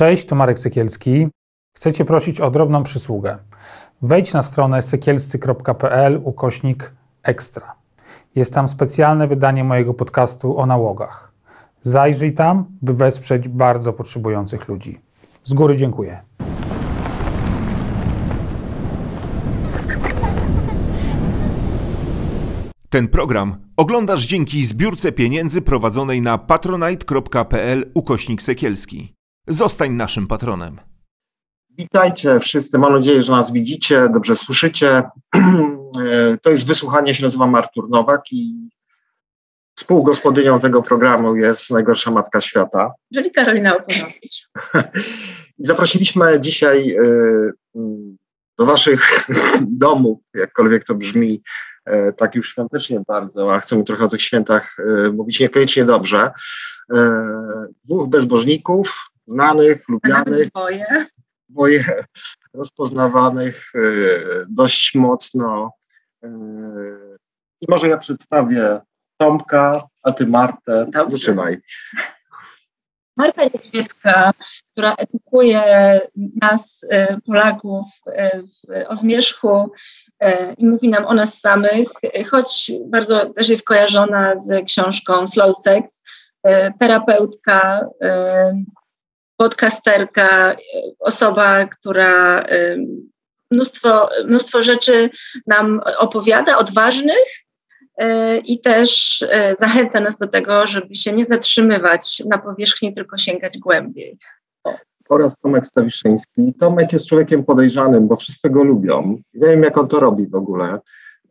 Cześć, to Marek Sekielski. Chcę Cię prosić o drobną przysługę. Wejdź na stronę sekielscy.pl ukośnik ekstra. Jest tam specjalne wydanie mojego podcastu o nałogach. Zajrzyj tam, by wesprzeć bardzo potrzebujących ludzi. Z góry dziękuję. Ten program oglądasz dzięki zbiórce pieniędzy prowadzonej na patronite.pl ukośnik sekielski. Zostań naszym patronem. Witajcie wszyscy. Mam nadzieję, że nas widzicie, dobrze słyszycie. To jest wysłuchanie, się nazywam Artur Nowak i współgospodynią tego programu jest najgorsza matka świata. Czyli Karolina Okonowicz. I zaprosiliśmy dzisiaj y, do waszych domów, jakkolwiek to brzmi, e, tak już świątecznie bardzo, a chcemy trochę o tych świętach e, mówić niekoniecznie dobrze. Dwóch bezbożników, znanych, lubianych. Dwoje. Dwoje rozpoznawanych dość mocno. I może ja przedstawię Tomka, a ty Martę. Dobrze. Zaczynaj. Marta Niedźwiecka, która edukuje nas, y, Polaków, o zmierzchu i mówi nam o nas samych, choć bardzo też jest kojarzona z książką Slow Sex, terapeutka, podcasterka, osoba, która mnóstwo, mnóstwo rzeczy nam opowiada, odważnych, E, i też e, zachęca nas do tego, żeby się nie zatrzymywać na powierzchni, tylko sięgać głębiej. Oraz Tomek Stawiszyński. Tomek jest człowiekiem podejrzanym, bo wszyscy go lubią. Nie wiem, jak on to robi w ogóle.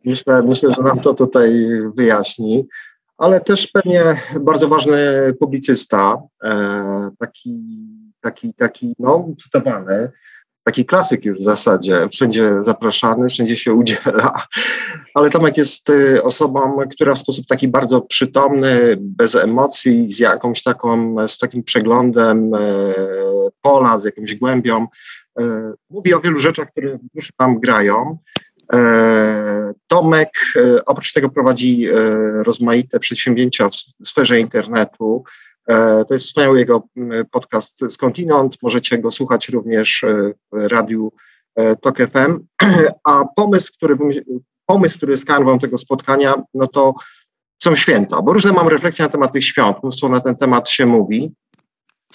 Myślę, myślę że nam to tutaj wyjaśni, ale też pewnie bardzo ważny publicysta, e, taki, taki, taki no, cytowany taki klasyk już w zasadzie, wszędzie zapraszany, wszędzie się udziela, ale Tomek jest y, osobą, która w sposób taki bardzo przytomny, bez emocji, z jakąś taką, z takim przeglądem e, pola, z jakąś głębią, e, mówi o wielu rzeczach, które już tam grają. E, Tomek oprócz tego prowadzi rozmaite przedsięwzięcia w sferze internetu, E, to jest wspaniały jego podcast Skądinąd. Możecie go słuchać również e, w radiu e, TOK FM. A pomysł, który, pomysł, który jest kanwą tego spotkania, no to są święta, bo różne mam refleksje na temat tych świąt, mnóstwo na ten temat się mówi.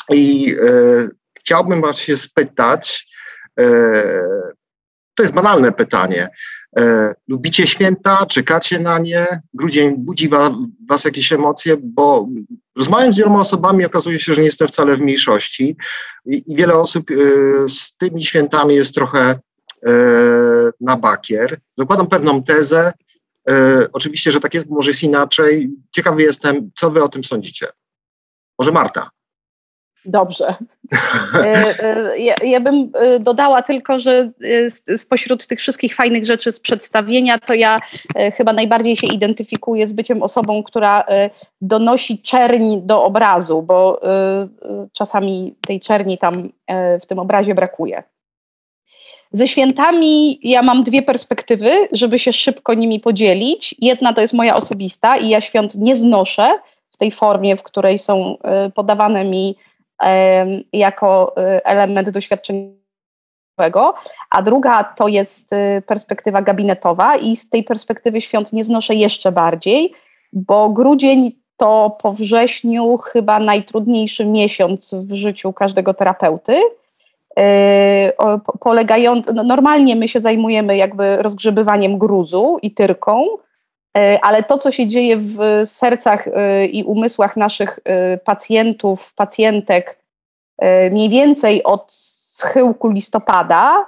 I e, chciałbym Was się spytać, e, to jest banalne pytanie, E, lubicie święta, czekacie na nie, grudzień budzi wa, was jakieś emocje, bo rozmawiając z wieloma osobami okazuje się, że nie jestem wcale w mniejszości i, i wiele osób e, z tymi świętami jest trochę e, na bakier. Zakładam pewną tezę, oczywiście, że tak jest, może jest inaczej. Ciekawy jestem, co wy o tym sądzicie. Może Marta. Dobrze. E, e, ja, ja, bym e, dodała tylko, że spośród tych wszystkich fajnych rzeczy z przedstawienia, to ja chyba najbardziej się identyfikuję z byciem osobą, która donosi czerni do obrazu, bo czasami tej czerni tam w tym obrazie brakuje. Ze świętami ja mam dwie perspektywy, żeby się szybko nimi podzielić. Jedna to jest moja osobista i ja świąt nie znoszę w tej formie, w której są podawane mi jako y, element doświadczeniowego, a druga to jest y, perspektywa gabinetowa i z tej perspektywy świąt nie znoszę jeszcze bardziej, bo grudzień to po wrześniu chyba najtrudniejszy miesiąc w życiu każdego terapeuty. Y, polegający, no normalnie my się zajmujemy jakby rozgrzebywaniem gruzu i tyrką, ale to, co się dzieje w sercach e, i umysłach naszych e, pacjentów, pacjentek mniej więcej od schyłku listopada,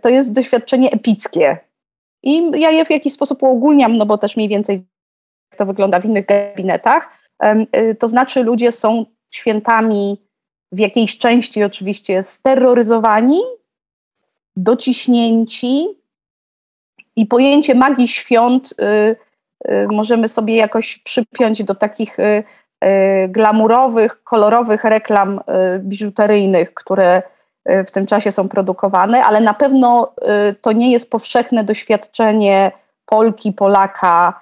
to jest doświadczenie epickie. I ja je w jakiś sposób uogólniam, no bo też mniej więcej to wygląda w innych gabinetach. To znaczy, ludzie są świętami w jakiejś części oczywiście steroryzowani, dociśnięci i pojęcie magii świąt Y, możemy sobie jakoś przypiąć do takich y, y, glamurowych, kolorowych reklam biżuteryjnych, które w tym czasie są produkowane, ale na pewno to nie jest powszechne doświadczenie Polki, Polaka,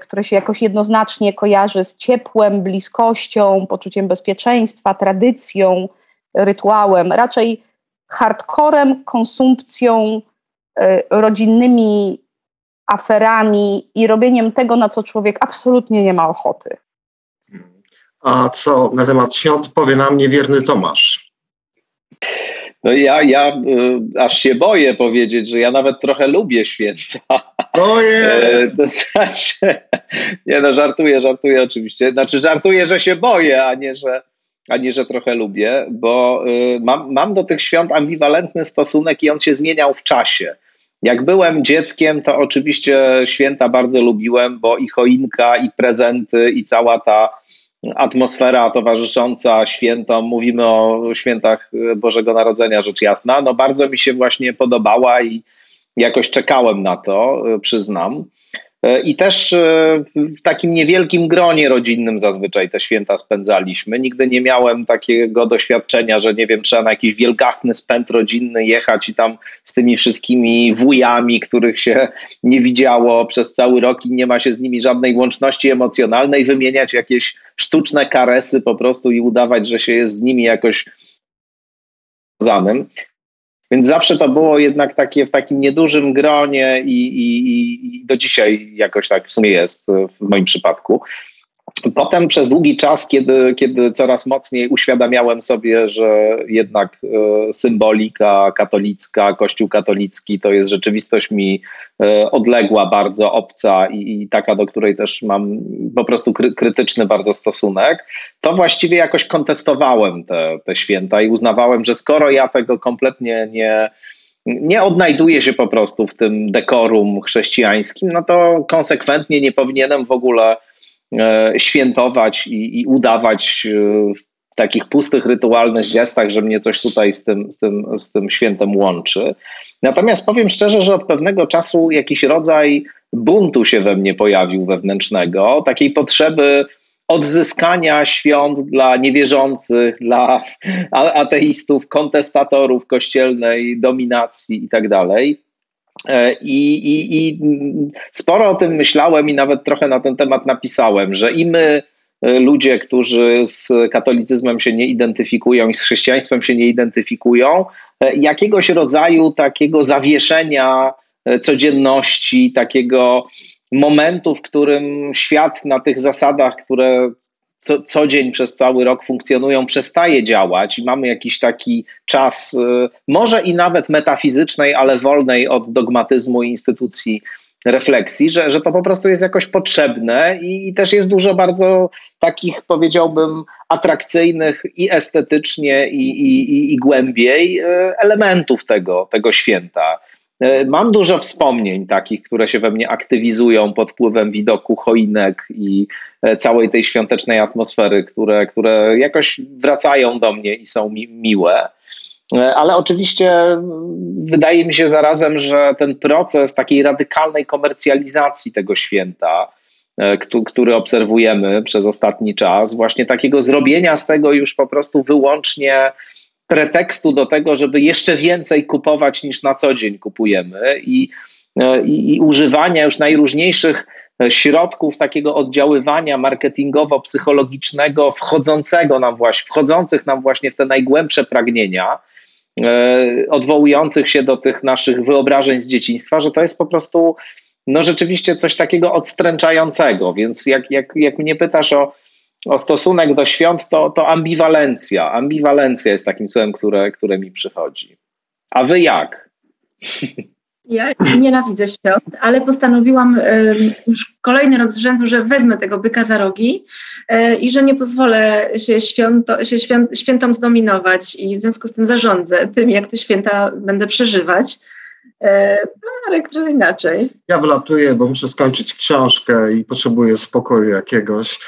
które się jakoś jednoznacznie kojarzy z ciepłem, bliskością, poczuciem bezpieczeństwa, tradycją, rytuałem, raczej hardcorem, konsumpcją, y, rodzinnymi aferami i robieniem tego, na co człowiek absolutnie nie ma ochoty. A co na temat świąt powie nam niewierny Tomasz? No ja, ja y, aż się boję powiedzieć, że ja nawet trochę lubię święta. Ojej! E, to znaczy, nie no, żartuję, żartuję oczywiście. Znaczy żartuję, że się boję, a nie, że, a nie, że trochę lubię, bo y, mam, mam do tych świąt ambiwalentny stosunek i on się zmieniał w czasie. Jak byłem dzieckiem, to oczywiście święta bardzo lubiłem, bo i choinka, i prezenty, i cała ta atmosfera towarzysząca świętom, mówimy o świętach Bożego Narodzenia, rzecz jasna, no bardzo mi się właśnie podobała i jakoś czekałem na to, przyznam. E, I też e, w takim niewielkim gronie rodzinnym zazwyczaj te święta spędzaliśmy. Nigdy nie miałem takiego doświadczenia, że nie wiem, trzeba na jakiś wielgachny spęd rodzinny jechać i tam z tymi wszystkimi wujami, których się nie widziało przez cały rok i nie ma się z nimi żadnej łączności emocjonalnej, wymieniać jakieś sztuczne karesy po prostu i udawać, że się jest z nimi jakoś zanym. Więc zawsze to było jednak takie w takim niedużym gronie i, i, i do dzisiaj jakoś tak w sumie jest w moim przypadku. Potem przez długi czas, kiedy, kiedy coraz mocniej uświadamiałem sobie, że jednak e, symbolika katolicka, Kościół katolicki to jest rzeczywistość mi e, odległa, bardzo obca i, i taka, do której też mam po prostu kry, krytyczny bardzo stosunek, to właściwie jakoś kontestowałem te, te święta i uznawałem, że skoro ja tego kompletnie nie, nie odnajduję się po prostu w tym dekorum chrześcijańskim, no to konsekwentnie nie powinienem w ogóle świętować i, i udawać e, w takich pustych, rytualnych gestach, że mnie coś tutaj z tym, z, tym, z tym świętem łączy. Natomiast powiem szczerze, że od pewnego czasu jakiś rodzaj buntu się we mnie pojawił wewnętrznego, takiej potrzeby odzyskania świąt dla niewierzących, dla ateistów, kontestatorów kościelnej dominacji itd. E, I, i, I sporo o tym myślałem i nawet trochę na ten temat napisałem, że i my, e, ludzie, którzy z katolicyzmem się nie identyfikują i z chrześcijaństwem się nie identyfikują, e, jakiegoś rodzaju takiego zawieszenia codzienności, takiego momentu, w którym świat na tych zasadach, które co, co dzień przez cały rok funkcjonują, przestaje działać i mamy jakiś taki czas, y, może i nawet metafizycznej, ale wolnej od dogmatyzmu i instytucji refleksji, że, że to po prostu jest jakoś potrzebne i, i też jest dużo bardzo takich, powiedziałbym, atrakcyjnych i estetycznie, i, i, i głębiej y, elementów tego, tego święta. Y, mam dużo wspomnień takich, które się we mnie aktywizują pod wpływem widoku choinek i E, całej tej świątecznej atmosfery, które, które jakoś wracają do mnie i są mi miłe. E, ale oczywiście wydaje mi się zarazem, że ten proces takiej radykalnej komercjalizacji tego święta, e, który obserwujemy przez ostatni czas, właśnie takiego zrobienia z tego już po prostu wyłącznie pretekstu do tego, żeby jeszcze więcej kupować niż na co dzień kupujemy i, i, i używania już najróżniejszych środków takiego oddziaływania marketingowo-psychologicznego wchodzącego nam właśnie, wchodzących nam właśnie w te najgłębsze pragnienia, e, odwołujących się do tych naszych wyobrażeń z dzieciństwa, że to jest po prostu no rzeczywiście coś takiego odstręczającego. Więc jak, jak, jak mnie pytasz o, o stosunek do świąt, to, to ambiwalencja. Ambiwalencja jest takim słowem, które, które mi przychodzi. A wy jak? Ja nienawidzę świąt, ale postanowiłam już kolejny rok z rzędu, że wezmę tego byka za rogi e, i że nie pozwolę się, święto, się święt, świętom zdominować i w związku z tym zarządzę tym, jak te święta będę przeżywać. E, ale trochę inaczej. Ja wylatuję, bo muszę skończyć książkę i potrzebuję spokoju jakiegoś.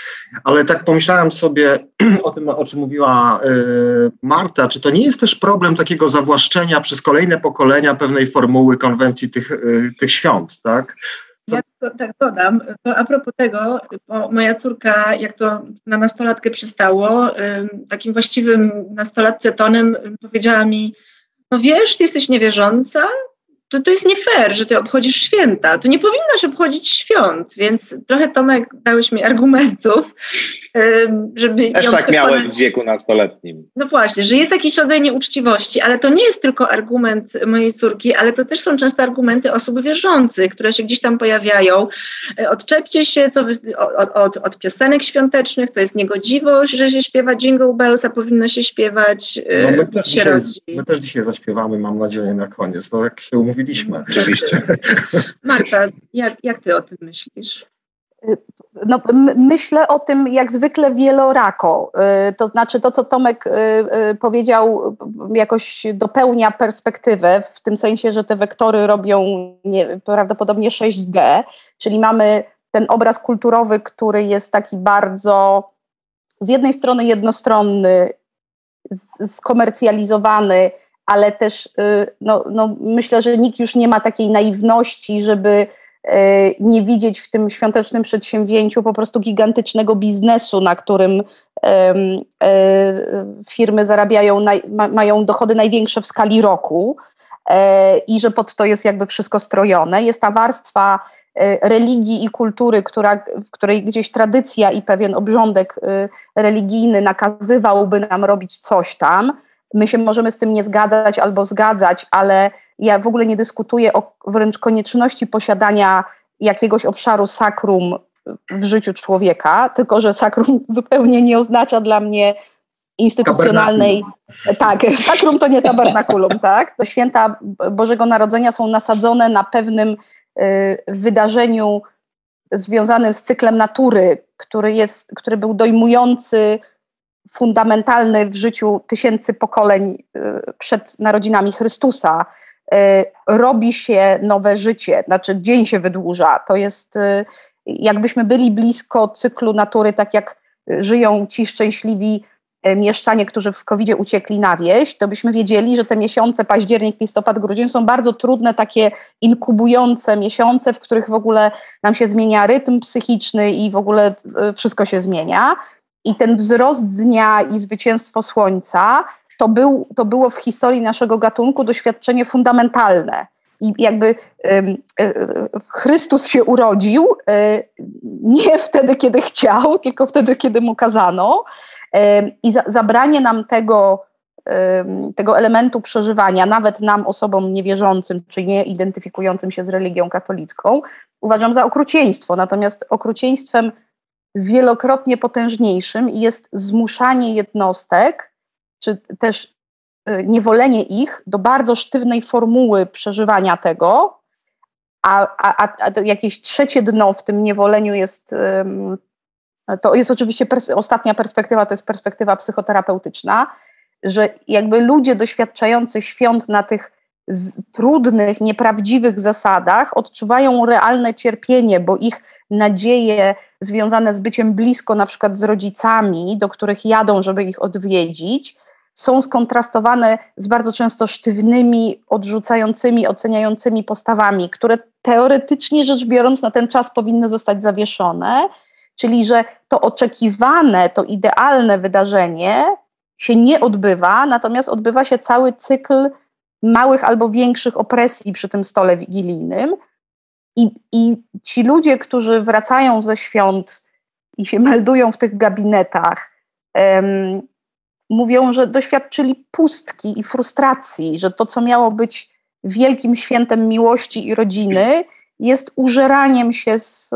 Ale tak pomyślałem sobie o tym, o czym mówiła y, Marta, czy to nie jest też problem takiego zawłaszczenia przez kolejne pokolenia pewnej formuły konwencji tych, y, tych świąt, tak? Ja to, tak dodam, to a propos tego, bo moja córka, jak to na nastolatkę przystało, takim właściwym nastolatce tonem powiedziała mi, no wiesz, ty jesteś niewierząca, to, to jest nie fair, że ty obchodzisz święta. To nie powinnaś obchodzić świąt, więc trochę Tomek dałeś mi argumentów, żeby... Też tak miałem w wieku nastoletnim. No właśnie, że jest jakiś rodzaj nieuczciwości, ale to nie jest tylko argument mojej córki, ale to też są często argumenty osób wierzących, które się gdzieś tam pojawiają. E, odczepcie się co wy, od, od, od, piosenek świątecznych, to jest niegodziwość, że się śpiewa Jingle Bells, a powinno się śpiewać e, no my, też dzisiaj, my też dzisiaj zaśpiewamy, mam nadzieję, na koniec, no jak się umówiliśmy. Oczywiście. Marta, jak, jak ty o tym myślisz? No, myślę o tym jak zwykle wielorako. Y, to znaczy to, co Tomek y, y, powiedział, jakoś dopełnia perspektywę, w tym sensie, że te wektory robią nie, prawdopodobnie 6G, czyli mamy ten obraz kulturowy, który jest taki bardzo z jednej strony jednostronny, skomercjalizowany, ale też no, no, myślę, że nikt już nie ma takiej naiwności, żeby E, nie widzieć w tym świątecznym przedsięwzięciu po prostu gigantycznego biznesu, na którym e, firmy zarabiają, mają dochody największe w skali roku e, i że pod to jest jakby wszystko strojone. Jest ta warstwa religii i kultury, która, w której gdzieś tradycja i pewien obrządek religijny nakazywałby nam robić coś tam. My się możemy z tym nie zgadzać albo zgadzać, ale ja w ogóle nie dyskutuję o wręcz konieczności posiadania jakiegoś obszaru sakrum w życiu człowieka, tylko że sakrum zupełnie nie oznacza dla mnie instytucjonalnej. Tak, sakrum to nie tabernakulum, tak? To święta Bożego Narodzenia są nasadzone na pewnym y, wydarzeniu związanym z cyklem natury, który, jest, który był dojmujący, fundamentalny w życiu tysięcy pokoleń y, przed narodzinami Chrystusa. Y, robi się nowe życie, znaczy dzień się wydłuża. To jest y, jakbyśmy byli blisko cyklu natury, tak jak żyją ci szczęśliwi mieszczanie, którzy w covid uciekli na wieś, to byśmy wiedzieli, że te miesiące, październik, listopad, grudzień są bardzo trudne, takie inkubujące miesiące, w których w ogóle nam się zmienia rytm psychiczny i w ogóle wszystko się zmienia. I ten wzrost dnia i zwycięstwo słońca to, był, to było w historii naszego gatunku doświadczenie fundamentalne. I jakby y, Chrystus się urodził y, nie wtedy, kiedy chciał, tylko wtedy, kiedy mu kazano. I za, zabranie nam tego, tego elementu przeżywania, nawet nam, osobom niewierzącym czy nie identyfikującym się z religią katolicką, uważam za okrucieństwo. Natomiast okrucieństwem wielokrotnie potężniejszym jest zmuszanie jednostek czy też y, niewolenie ich do bardzo sztywnej formuły przeżywania tego, a, a, a jakieś trzecie dno w tym niewoleniu jest, to jest oczywiście pers ostatnia perspektywa, to jest perspektywa psychoterapeutyczna, że jakby ludzie doświadczający świąt na tych trudnych, nieprawdziwych zasadach odczuwają realne cierpienie, bo ich nadzieje związane z byciem blisko na przykład z rodzicami, do których jadą, żeby ich odwiedzić, są skontrastowane z bardzo często sztywnymi, odrzucającymi, oceniającymi postawami, które teoretycznie rzecz biorąc na ten czas powinny zostać zawieszone, czyli że to oczekiwane, to idealne wydarzenie się nie odbywa, natomiast odbywa się cały cykl małych albo większych opresji przy tym stole wigilijnym. I, i ci ludzie, którzy wracają ze świąt i się meldują w tych gabinetach, um, mówią, że doświadczyli pustki i frustracji, że to, co miało być wielkim świętem miłości i rodziny, jest użeraniem się z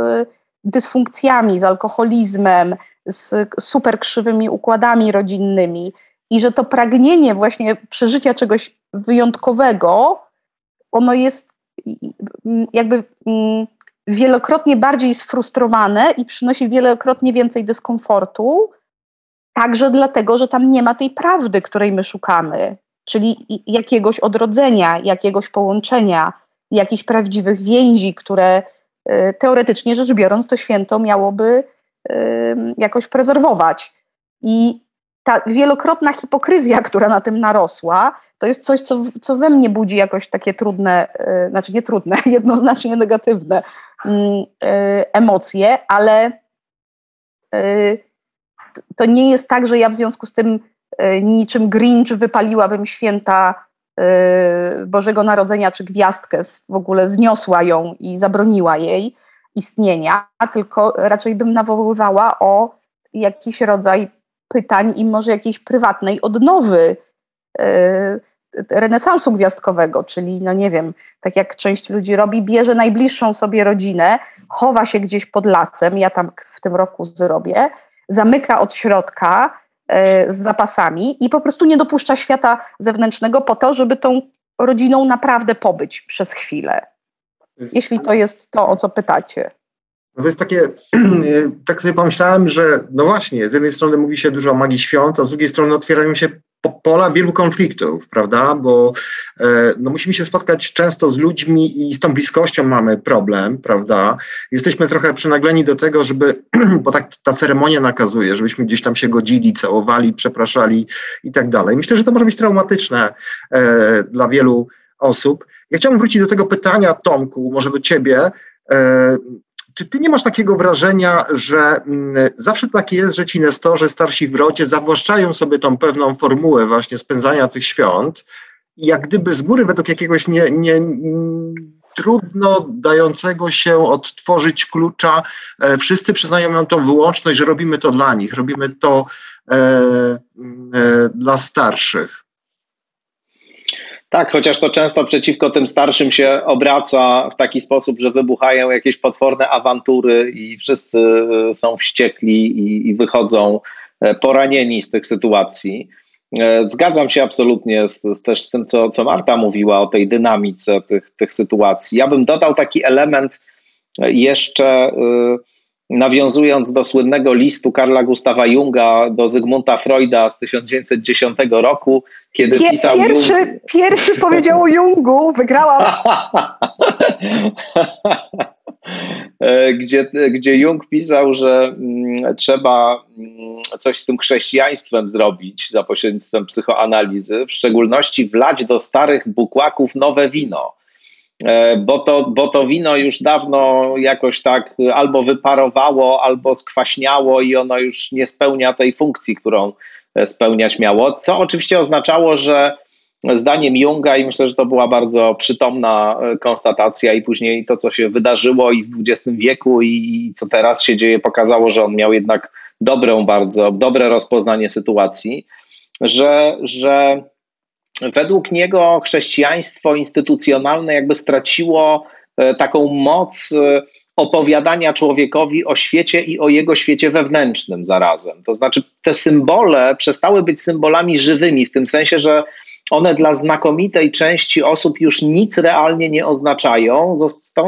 dysfunkcjami, z alkoholizmem, z super krzywymi układami rodzinnymi i że to pragnienie właśnie przeżycia czegoś wyjątkowego, ono jest jakby wielokrotnie bardziej sfrustrowane i przynosi wielokrotnie więcej dyskomfortu, Także dlatego, że tam nie ma tej prawdy, której my szukamy, czyli jakiegoś odrodzenia, jakiegoś połączenia, jakichś prawdziwych więzi, które y, teoretycznie rzecz biorąc to święto miałoby jakoś prezerwować. I ta wielokrotna hipokryzja, która na tym narosła, to jest coś, co, co we mnie budzi jakoś takie trudne, y, znaczy nie trudne, jednoznacznie negatywne mm, emocje, ale to nie jest tak, że ja w związku z tym e, niczym Grinch wypaliłabym święta Bożego Narodzenia czy gwiazdkę, w ogóle zniosła ją i zabroniła jej istnienia, tylko raczej bym nawoływała o jakiś rodzaj pytań i może jakiejś prywatnej odnowy renesansu gwiazdkowego, czyli no nie wiem, tak jak część ludzi robi, bierze najbliższą sobie rodzinę, chowa się gdzieś pod lasem, ja tam w tym roku zrobię, zamyka od środka e, z zapasami i po prostu nie dopuszcza świata zewnętrznego po to, żeby tą rodziną naprawdę pobyć przez chwilę. Jeśli to jest to, o co pytacie. No to jest takie, tak sobie pomyślałem, że no właśnie, z jednej strony mówi się dużo o magii świąt, a z drugiej strony otwierają się pola wielu konfliktów, prawda? Bo e, no, musimy się spotkać często z ludźmi i z tą bliskością mamy problem, prawda? Jesteśmy trochę przynagleni do tego, żeby, bo tak ta ceremonia nakazuje, żebyśmy gdzieś tam się godzili, całowali, przepraszali i tak dalej. Myślę, że to może być traumatyczne e, dla wielu osób. Ja chciałbym wrócić do tego pytania, Tomku, może do ciebie. E, czy ty nie masz takiego wrażenia, że mm, zawsze tak jest, że ci nestorzy, starsi w rodzie zawłaszczają sobie tą pewną formułę właśnie spędzania tych świąt jak gdyby z góry według jakiegoś nie, nie, trudno dającego się odtworzyć klucza, e, wszyscy przyznają nam tą wyłączność, że robimy to dla nich, robimy to e, e, dla starszych. Tak, chociaż to często przeciwko tym starszym się obraca w taki sposób, że wybuchają jakieś potworne awantury i wszyscy e, są wściekli i, i wychodzą e, poranieni z tych sytuacji. E, zgadzam się absolutnie z, z, też z tym, co, co Marta mówiła o tej dynamice tych, tych sytuacji. Ja bym dodał taki element jeszcze. Yy, nawiązując do słynnego listu Karla Gustawa Junga do Zygmunta Freuda z 1910 roku, kiedy Pier, pisał. Pierwszy, Jung... pierwszy powiedział o Jungu, wygrałam. gdzie, gdzie Jung pisał, że mm, trzeba mm, coś z tym chrześcijaństwem zrobić za pośrednictwem psychoanalizy, w szczególności wlać do starych bukłaków nowe wino bo to, bo to wino już dawno jakoś tak albo wyparowało, albo skwaśniało i ono już nie spełnia tej funkcji, którą e, spełniać miało. Co oczywiście oznaczało, że zdaniem Junga, i myślę, że to była bardzo przytomna e, konstatacja, i później to, co się wydarzyło i w XX wieku, i co teraz się dzieje, pokazało, że on miał jednak dobrą, bardzo dobre rozpoznanie sytuacji, że, że według niego chrześcijaństwo instytucjonalne jakby straciło e, taką moc e, opowiadania człowiekowi o świecie i o jego świecie wewnętrznym zarazem. To znaczy, te symbole przestały być symbolami żywymi, w tym sensie, że one dla znakomitej części osób już nic realnie nie oznaczają,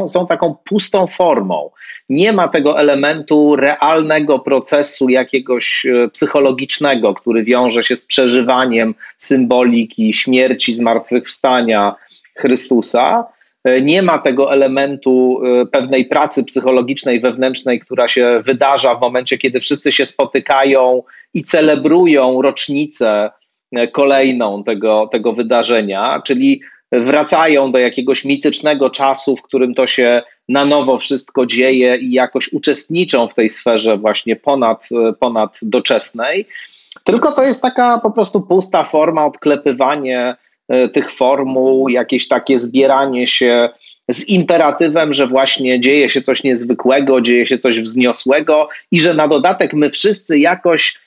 są taką pustą formą. Nie ma tego elementu realnego procesu jakiegoś e, psychologicznego, który wiąże się z przeżywaniem symboliki śmierci, zmartwychwstania Chrystusa. E, nie ma tego elementu e, pewnej pracy psychologicznej, wewnętrznej, która się wydarza w momencie, kiedy wszyscy się spotykają i celebrują rocznicę kolejną tego, tego wydarzenia, czyli wracają do jakiegoś mitycznego czasu, w którym to się na nowo wszystko dzieje i jakoś uczestniczą w tej sferze właśnie ponad, ponad doczesnej. Tylko to jest taka po prostu pusta forma, odklepywanie e, tych formuł, jakieś takie zbieranie się z imperatywem, że właśnie dzieje się coś niezwykłego, dzieje się coś wzniosłego i że na dodatek my wszyscy jakoś E,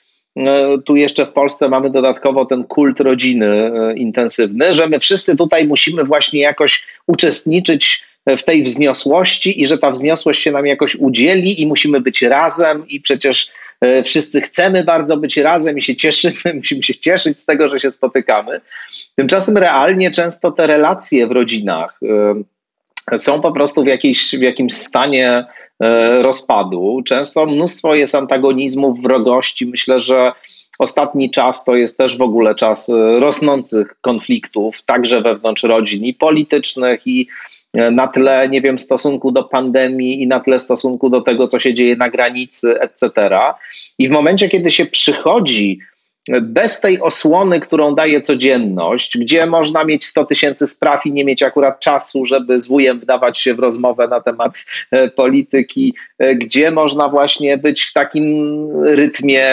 tu jeszcze w Polsce mamy dodatkowo ten kult rodziny e, intensywny, że my wszyscy tutaj musimy właśnie jakoś uczestniczyć w tej wzniosłości i że ta wzniosłość się nam jakoś udzieli i musimy być razem i przecież e, wszyscy chcemy bardzo być razem i się cieszymy, musimy się cieszyć z tego, że się spotykamy. Tymczasem realnie często te relacje w rodzinach są po prostu w, jakiejś, w jakimś stanie E, rozpadu. Często mnóstwo jest antagonizmów, wrogości. Myślę, że ostatni czas to jest też w ogóle czas e, rosnących konfliktów, także wewnątrz rodzin i politycznych, i e, na tle, nie wiem, stosunku do pandemii i na tle stosunku do tego, co się dzieje na granicy, etc. I w momencie, kiedy się przychodzi bez tej osłony, którą daje codzienność, gdzie można mieć 100 tysięcy spraw i nie mieć akurat czasu, żeby z wujem wdawać się w rozmowę na temat e, polityki gdzie można właśnie być w takim rytmie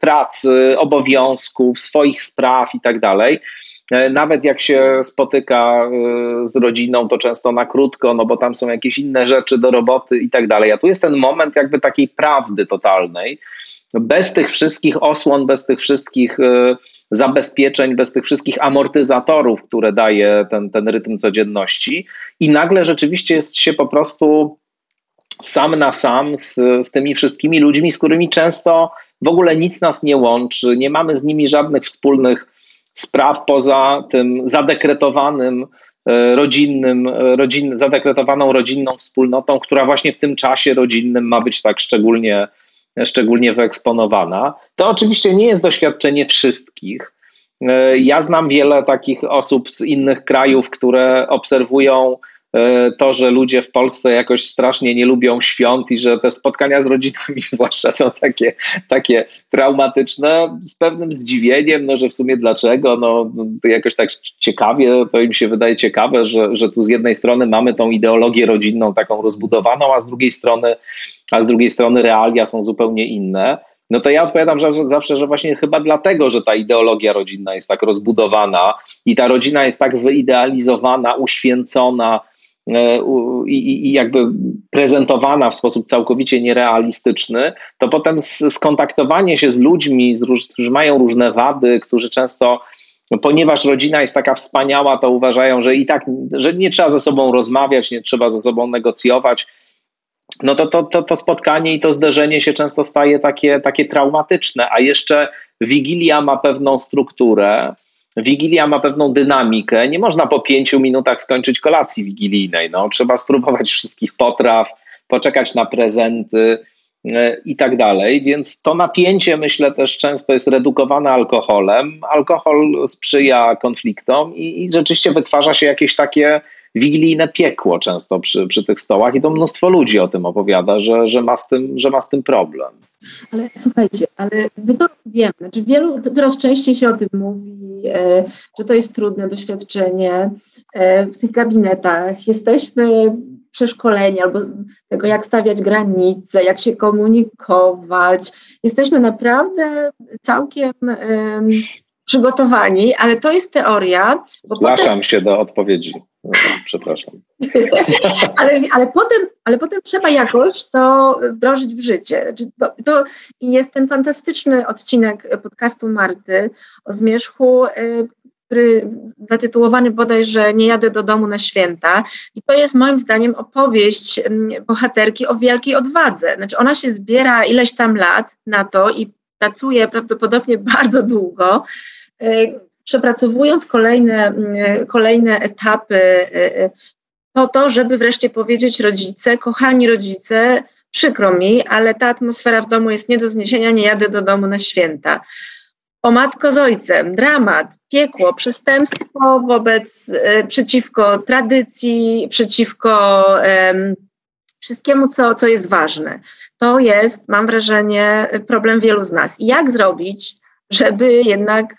pracy, obowiązków, swoich spraw i tak dalej. Nawet jak się spotyka z rodziną, to często na krótko, no bo tam są jakieś inne rzeczy do roboty i tak dalej. A tu jest ten moment jakby takiej prawdy totalnej. Bez tych wszystkich osłon, bez tych wszystkich zabezpieczeń, bez tych wszystkich amortyzatorów, które daje ten, ten rytm codzienności. I nagle rzeczywiście jest się po prostu sam na sam z, z tymi wszystkimi ludźmi, z którymi często w ogóle nic nas nie łączy, nie mamy z nimi żadnych wspólnych spraw poza tym zadekretowanym e, rodzinnym, e, rodzin, zadekretowaną rodzinną wspólnotą, która właśnie w tym czasie rodzinnym ma być tak szczególnie szczególnie wyeksponowana. To oczywiście nie jest doświadczenie wszystkich. E, ja znam wiele takich osób z innych krajów, które obserwują to, że ludzie w Polsce jakoś strasznie nie lubią świąt i że te spotkania z rodzinami zwłaszcza są takie, takie traumatyczne, z pewnym zdziwieniem, no, że w sumie dlaczego, no, jakoś tak ciekawie, to im się wydaje ciekawe, że, że tu z jednej strony mamy tą ideologię rodzinną taką rozbudowaną, a z drugiej strony a z drugiej strony realia są zupełnie inne. No to ja odpowiadam że, zawsze, że właśnie chyba dlatego, że ta ideologia rodzinna jest tak rozbudowana i ta rodzina jest tak wyidealizowana, uświęcona e, i, i jakby prezentowana w sposób całkowicie nierealistyczny, to potem skontaktowanie się z ludźmi, którzy mają różne wady, którzy często ponieważ rodzina jest taka wspaniała, to uważają, że i tak, że nie trzeba ze sobą rozmawiać, nie trzeba ze sobą negocjować, no to, to, to, to spotkanie i to zderzenie się często staje takie, takie traumatyczne, a jeszcze Wigilia ma pewną strukturę, Wigilia ma pewną dynamikę. Nie można po pięciu minutach skończyć kolacji wigilijnej. No, trzeba spróbować wszystkich potraw, poczekać na prezenty e, i tak dalej. Więc to napięcie, myślę, też często jest redukowane alkoholem. Alkohol sprzyja konfliktom i, i rzeczywiście wytwarza się jakieś takie wigilijne piekło często przy, przy tych stołach i to mnóstwo ludzi o tym opowiada, że, że, ma, z tym, że ma z tym problem. Ale słuchajcie, ale my to wiemy, znaczy wielu, coraz częściej się o tym mówi, e, że to jest trudne doświadczenie e, w tych gabinetach. Jesteśmy przeszkoleni albo tego, jak stawiać granice, jak się komunikować. Jesteśmy naprawdę całkiem przygotowani, ale to jest teoria. Zgłaszam potem... się do odpowiedzi. Przepraszam. ale, ale, potem, ale potem trzeba jakoś to wdrożyć w życie. To jest ten fantastyczny odcinek podcastu Marty o zmierzchu, y, który zatytułowany bodajże Nie jadę do domu na święta. I to jest moim zdaniem opowieść bohaterki o wielkiej odwadze. Znaczy ona się zbiera ileś tam lat na to i pracuje prawdopodobnie bardzo długo y, przepracowując kolejne, mm, kolejne etapy y, y, po to, żeby wreszcie powiedzieć rodzice, kochani rodzice, przykro mi, ale ta atmosfera w domu jest nie do zniesienia, nie jadę do domu na święta. O matko z ojcem, dramat, piekło, przestępstwo wobec, y, przeciwko tradycji, przeciwko um, wszystkiemu, co, co jest ważne. To jest, mam wrażenie, problem wielu z nas. I jak zrobić, żeby jednak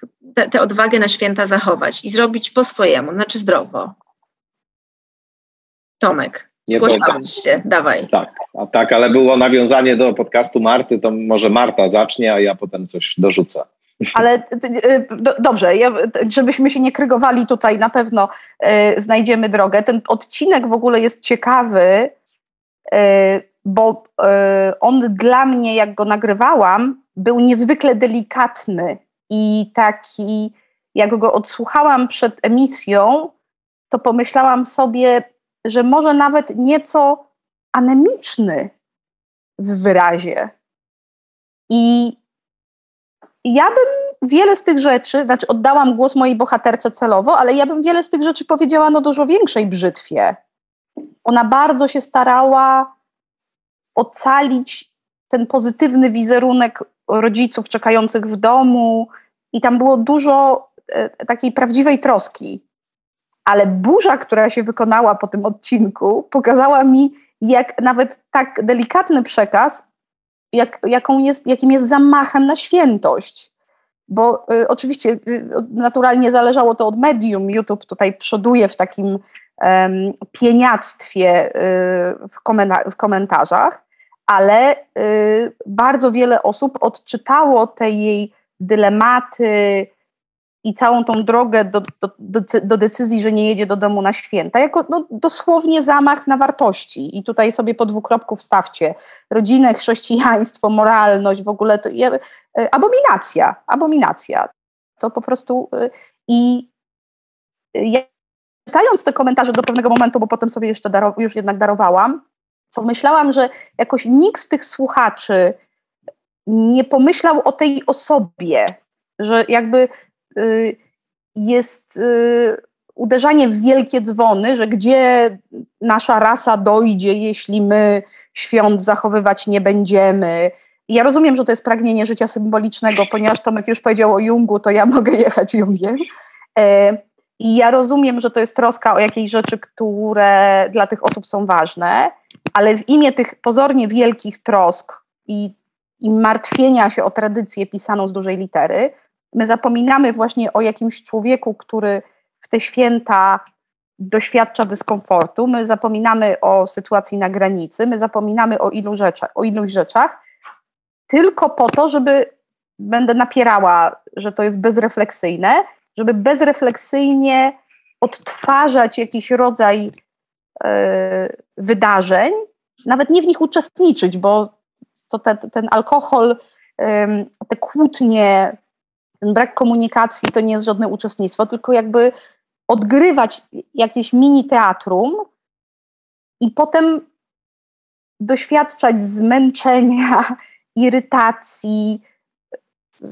tę odwagę na święta zachować i zrobić po swojemu, znaczy zdrowo. Tomek, zgłaszałeś się, dawaj. Tak, a tak, ale było nawiązanie do podcastu Marty, to może Marta zacznie, a ja potem coś dorzucę. Ale y, do, dobrze, ja, żebyśmy się nie krygowali tutaj, na pewno y, znajdziemy drogę. Ten odcinek w ogóle jest ciekawy, y, bo y, on dla mnie, jak go nagrywałam, był niezwykle delikatny i taki, jak go odsłuchałam przed emisją, to pomyślałam sobie, że może nawet nieco anemiczny w wyrazie. I ja bym wiele z tych rzeczy, znaczy oddałam głos mojej bohaterce celowo, ale ja bym wiele z tych rzeczy powiedziała na dużo większej brzytwie. Ona bardzo się starała ocalić ten pozytywny wizerunek rodziców czekających w domu i tam było dużo e, takiej prawdziwej troski. Ale burza, która się wykonała po tym odcinku, pokazała mi, jak nawet tak delikatny przekaz, jak, jaką jest, jakim jest zamachem na świętość. Bo y, oczywiście y, naturalnie zależało to od medium. YouTube tutaj przoduje w takim pieniactwie w komentarzach, ale bardzo wiele osób odczytało te jej dylematy, i całą tą drogę do, do, do, do, decyzji, że nie jedzie do domu na święta, jako no, dosłownie zamach na wartości. I tutaj sobie po dwukropku wstawcie rodzinę, chrześcijaństwo, moralność, w ogóle to je, abominacja, abominacja. To po prostu y, i ja, czytając te komentarze do pewnego momentu, bo potem sobie jeszcze darow, już jednak darowałam, pomyślałam, że jakoś nikt z tych słuchaczy nie pomyślał o tej osobie, że jakby Y, jest y, uderzanie w wielkie dzwony, że gdzie nasza rasa dojdzie, jeśli my świąt zachowywać nie będziemy. Ja rozumiem, że to jest pragnienie życia symbolicznego, ponieważ Tomek już powiedział o Jungu, to ja mogę jechać Jungiem. E, I ja rozumiem, że to jest troska o jakieś rzeczy, które dla tych osób są ważne, ale w imię tych pozornie wielkich trosk i, i martwienia się o tradycję pisaną z dużej litery, My zapominamy właśnie o jakimś człowieku, który w te święta doświadcza dyskomfortu, my zapominamy o sytuacji na granicy, my zapominamy o ilu rzeczach, o iluś rzeczach, tylko po to, żeby będę napierała, że to jest bezrefleksyjne, żeby bezrefleksyjnie odtwarzać jakiś rodzaj wydarzeń, nawet nie w nich uczestniczyć, bo to te, ten alkohol, te kłótnie, ten brak komunikacji to nie jest żadne uczestnictwo, tylko jakby odgrywać jakieś mini teatrum i potem doświadczać zmęczenia, irytacji.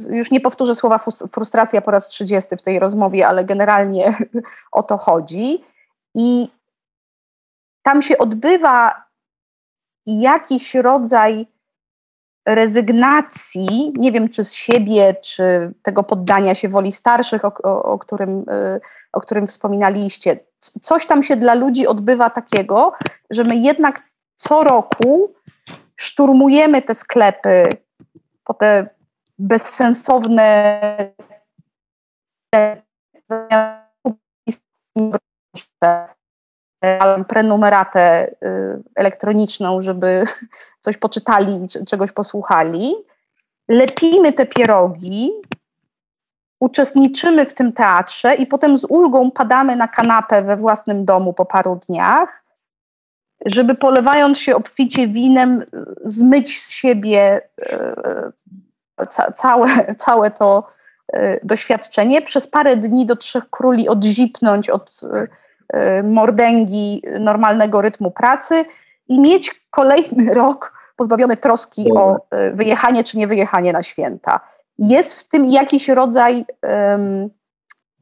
Już nie powtórzę słowa frustracja po raz 30 w tej rozmowie, ale generalnie o to chodzi. I tam się odbywa jakiś rodzaj rezygnacji, nie wiem czy z siebie, czy tego poddania się woli starszych, o, o, o, którym, y, o którym wspominaliście. Coś tam się dla ludzi odbywa takiego, że my jednak co roku szturmujemy te sklepy po te bezsensowne prenumeratę y, elektroniczną, żeby coś poczytali, czegoś posłuchali. Lepimy te pierogi, uczestniczymy w tym teatrze i potem z ulgą padamy na kanapę we własnym domu po paru dniach, żeby polewając się obficie winem, zmyć z siebie y, całe, całe to y, doświadczenie, przez parę dni do Trzech Króli odzipnąć od Y, mordęgi normalnego rytmu pracy i mieć kolejny rok pozbawiony troski o y, wyjechanie czy nie wyjechanie na święta. Jest w tym jakiś rodzaj um,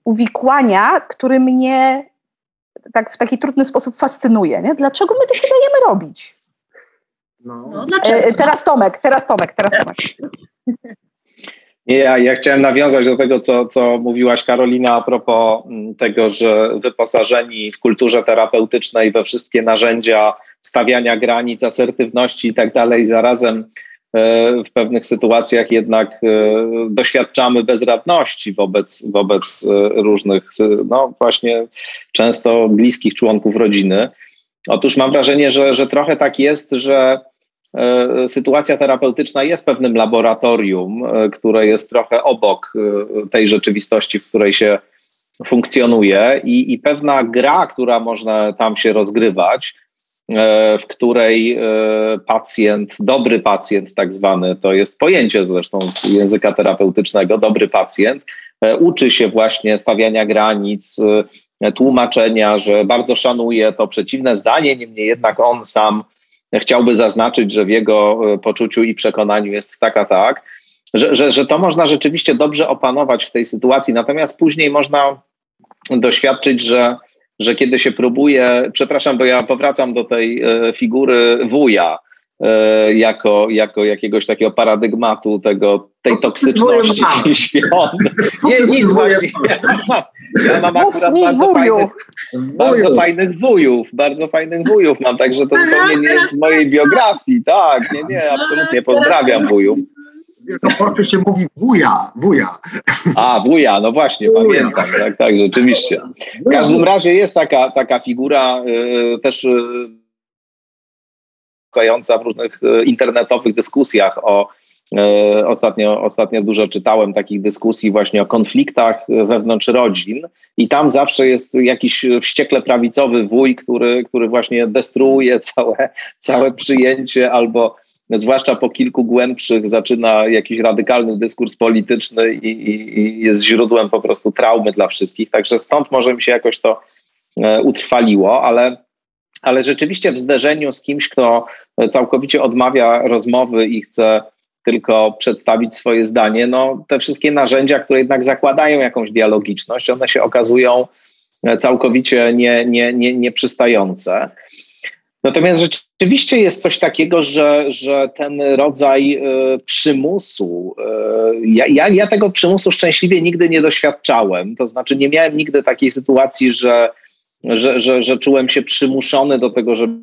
uwikłania, który mnie tak w taki trudny sposób fascynuje. Nie? Dlaczego my to się dajemy robić? No, no e, teraz Tomek, teraz Tomek, teraz Tomek. Nie, ja, ja chciałem nawiązać do tego, co, co mówiłaś Karolina a propos mm, tego, że wyposażeni w kulturze terapeutycznej we wszystkie narzędzia stawiania granic, asertywności i tak dalej, zarazem e, w pewnych sytuacjach jednak e, doświadczamy bezradności wobec, wobec e, różnych, no właśnie często bliskich członków rodziny. Otóż mam wrażenie, że, że trochę tak jest, że sytuacja terapeutyczna jest pewnym laboratorium, e, które jest trochę obok e, tej rzeczywistości, w której się funkcjonuje i, i pewna gra, która można tam się rozgrywać, w której pacjent, dobry pacjent tak zwany, to jest pojęcie zresztą z języka terapeutycznego, dobry pacjent, uczy się właśnie stawiania granic, tłumaczenia, że bardzo szanuje to przeciwne zdanie, niemniej jednak on sam chciałby zaznaczyć, że w jego e, poczuciu i przekonaniu jest taka, tak, że, że, że to można rzeczywiście dobrze opanować w tej sytuacji, natomiast później można doświadczyć, że, że kiedy się próbuje, przepraszam, bo ja powracam do tej e, figury wuja, jako, jako jakiegoś takiego paradygmatu tego, tej toksyczności świąt. Nie, nic właśnie. Ja mam akurat bardzo fajnych, bardzo fajnych wujów, bardzo fajnych wujów mam, także to zupełnie nie jest z mojej biografii. Tak, nie, nie, absolutnie pozdrawiam wujów. W Wielkopolsce się mówi wuja, wuja. A, wuja, no właśnie, wuja. pamiętam, tak, tak, rzeczywiście. W każdym razie jest taka, taka figura y, też y, w różnych y, internetowych dyskusjach o E, ostatnio, ostatnio dużo czytałem takich dyskusji właśnie o konfliktach wewnątrz rodzin i tam zawsze jest jakiś wściekle prawicowy wuj, który, który właśnie destruuje całe, całe przyjęcie albo zwłaszcza po kilku głębszych zaczyna jakiś radykalny dyskurs polityczny i, i, i jest źródłem po prostu traumy dla wszystkich. Także stąd może mi się jakoś to e, utrwaliło, ale ale rzeczywiście w zderzeniu z kimś, kto całkowicie odmawia rozmowy i chce tylko przedstawić swoje zdanie, no te wszystkie narzędzia, które jednak zakładają jakąś dialogiczność, one się okazują całkowicie nie, nie, nie, nieprzystające. Natomiast rzeczywiście jest coś takiego, że, że ten rodzaj y, przymusu, y, ja, ja, tego przymusu szczęśliwie nigdy nie doświadczałem. To znaczy, nie miałem nigdy takiej sytuacji, że, że, że, że czułem się przymuszony do tego, żeby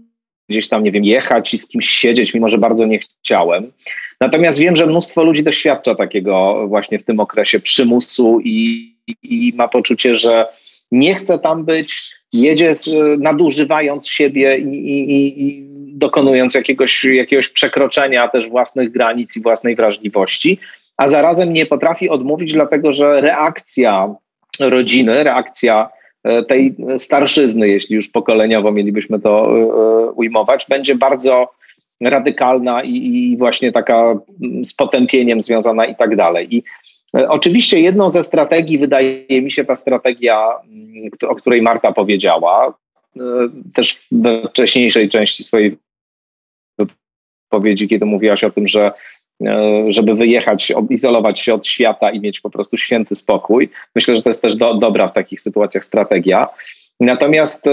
gdzieś tam, nie wiem, jechać i z kimś siedzieć, mimo że bardzo nie chciałem. Natomiast wiem, że mnóstwo ludzi doświadcza takiego właśnie w tym okresie przymusu i, i ma poczucie, że nie chce tam być, jedzie z, nadużywając siebie i, i, i, dokonując jakiegoś, jakiegoś przekroczenia też własnych granic i własnej wrażliwości, a zarazem nie potrafi odmówić, dlatego że reakcja rodziny, reakcja tej starszyzny, jeśli już pokoleniowo mielibyśmy to e, e, ujmować, będzie bardzo radykalna i, i właśnie taka z potępieniem związana i tak dalej. I e, Oczywiście jedną ze strategii wydaje mi się ta strategia, mm, o której Marta powiedziała, e, też we wcześniejszej części swojej wypowiedzi, kiedy mówiłaś o tym, że e, żeby wyjechać, izolować się od świata i mieć po prostu święty spokój. Myślę, że to jest też do, dobra w takich sytuacjach strategia. Natomiast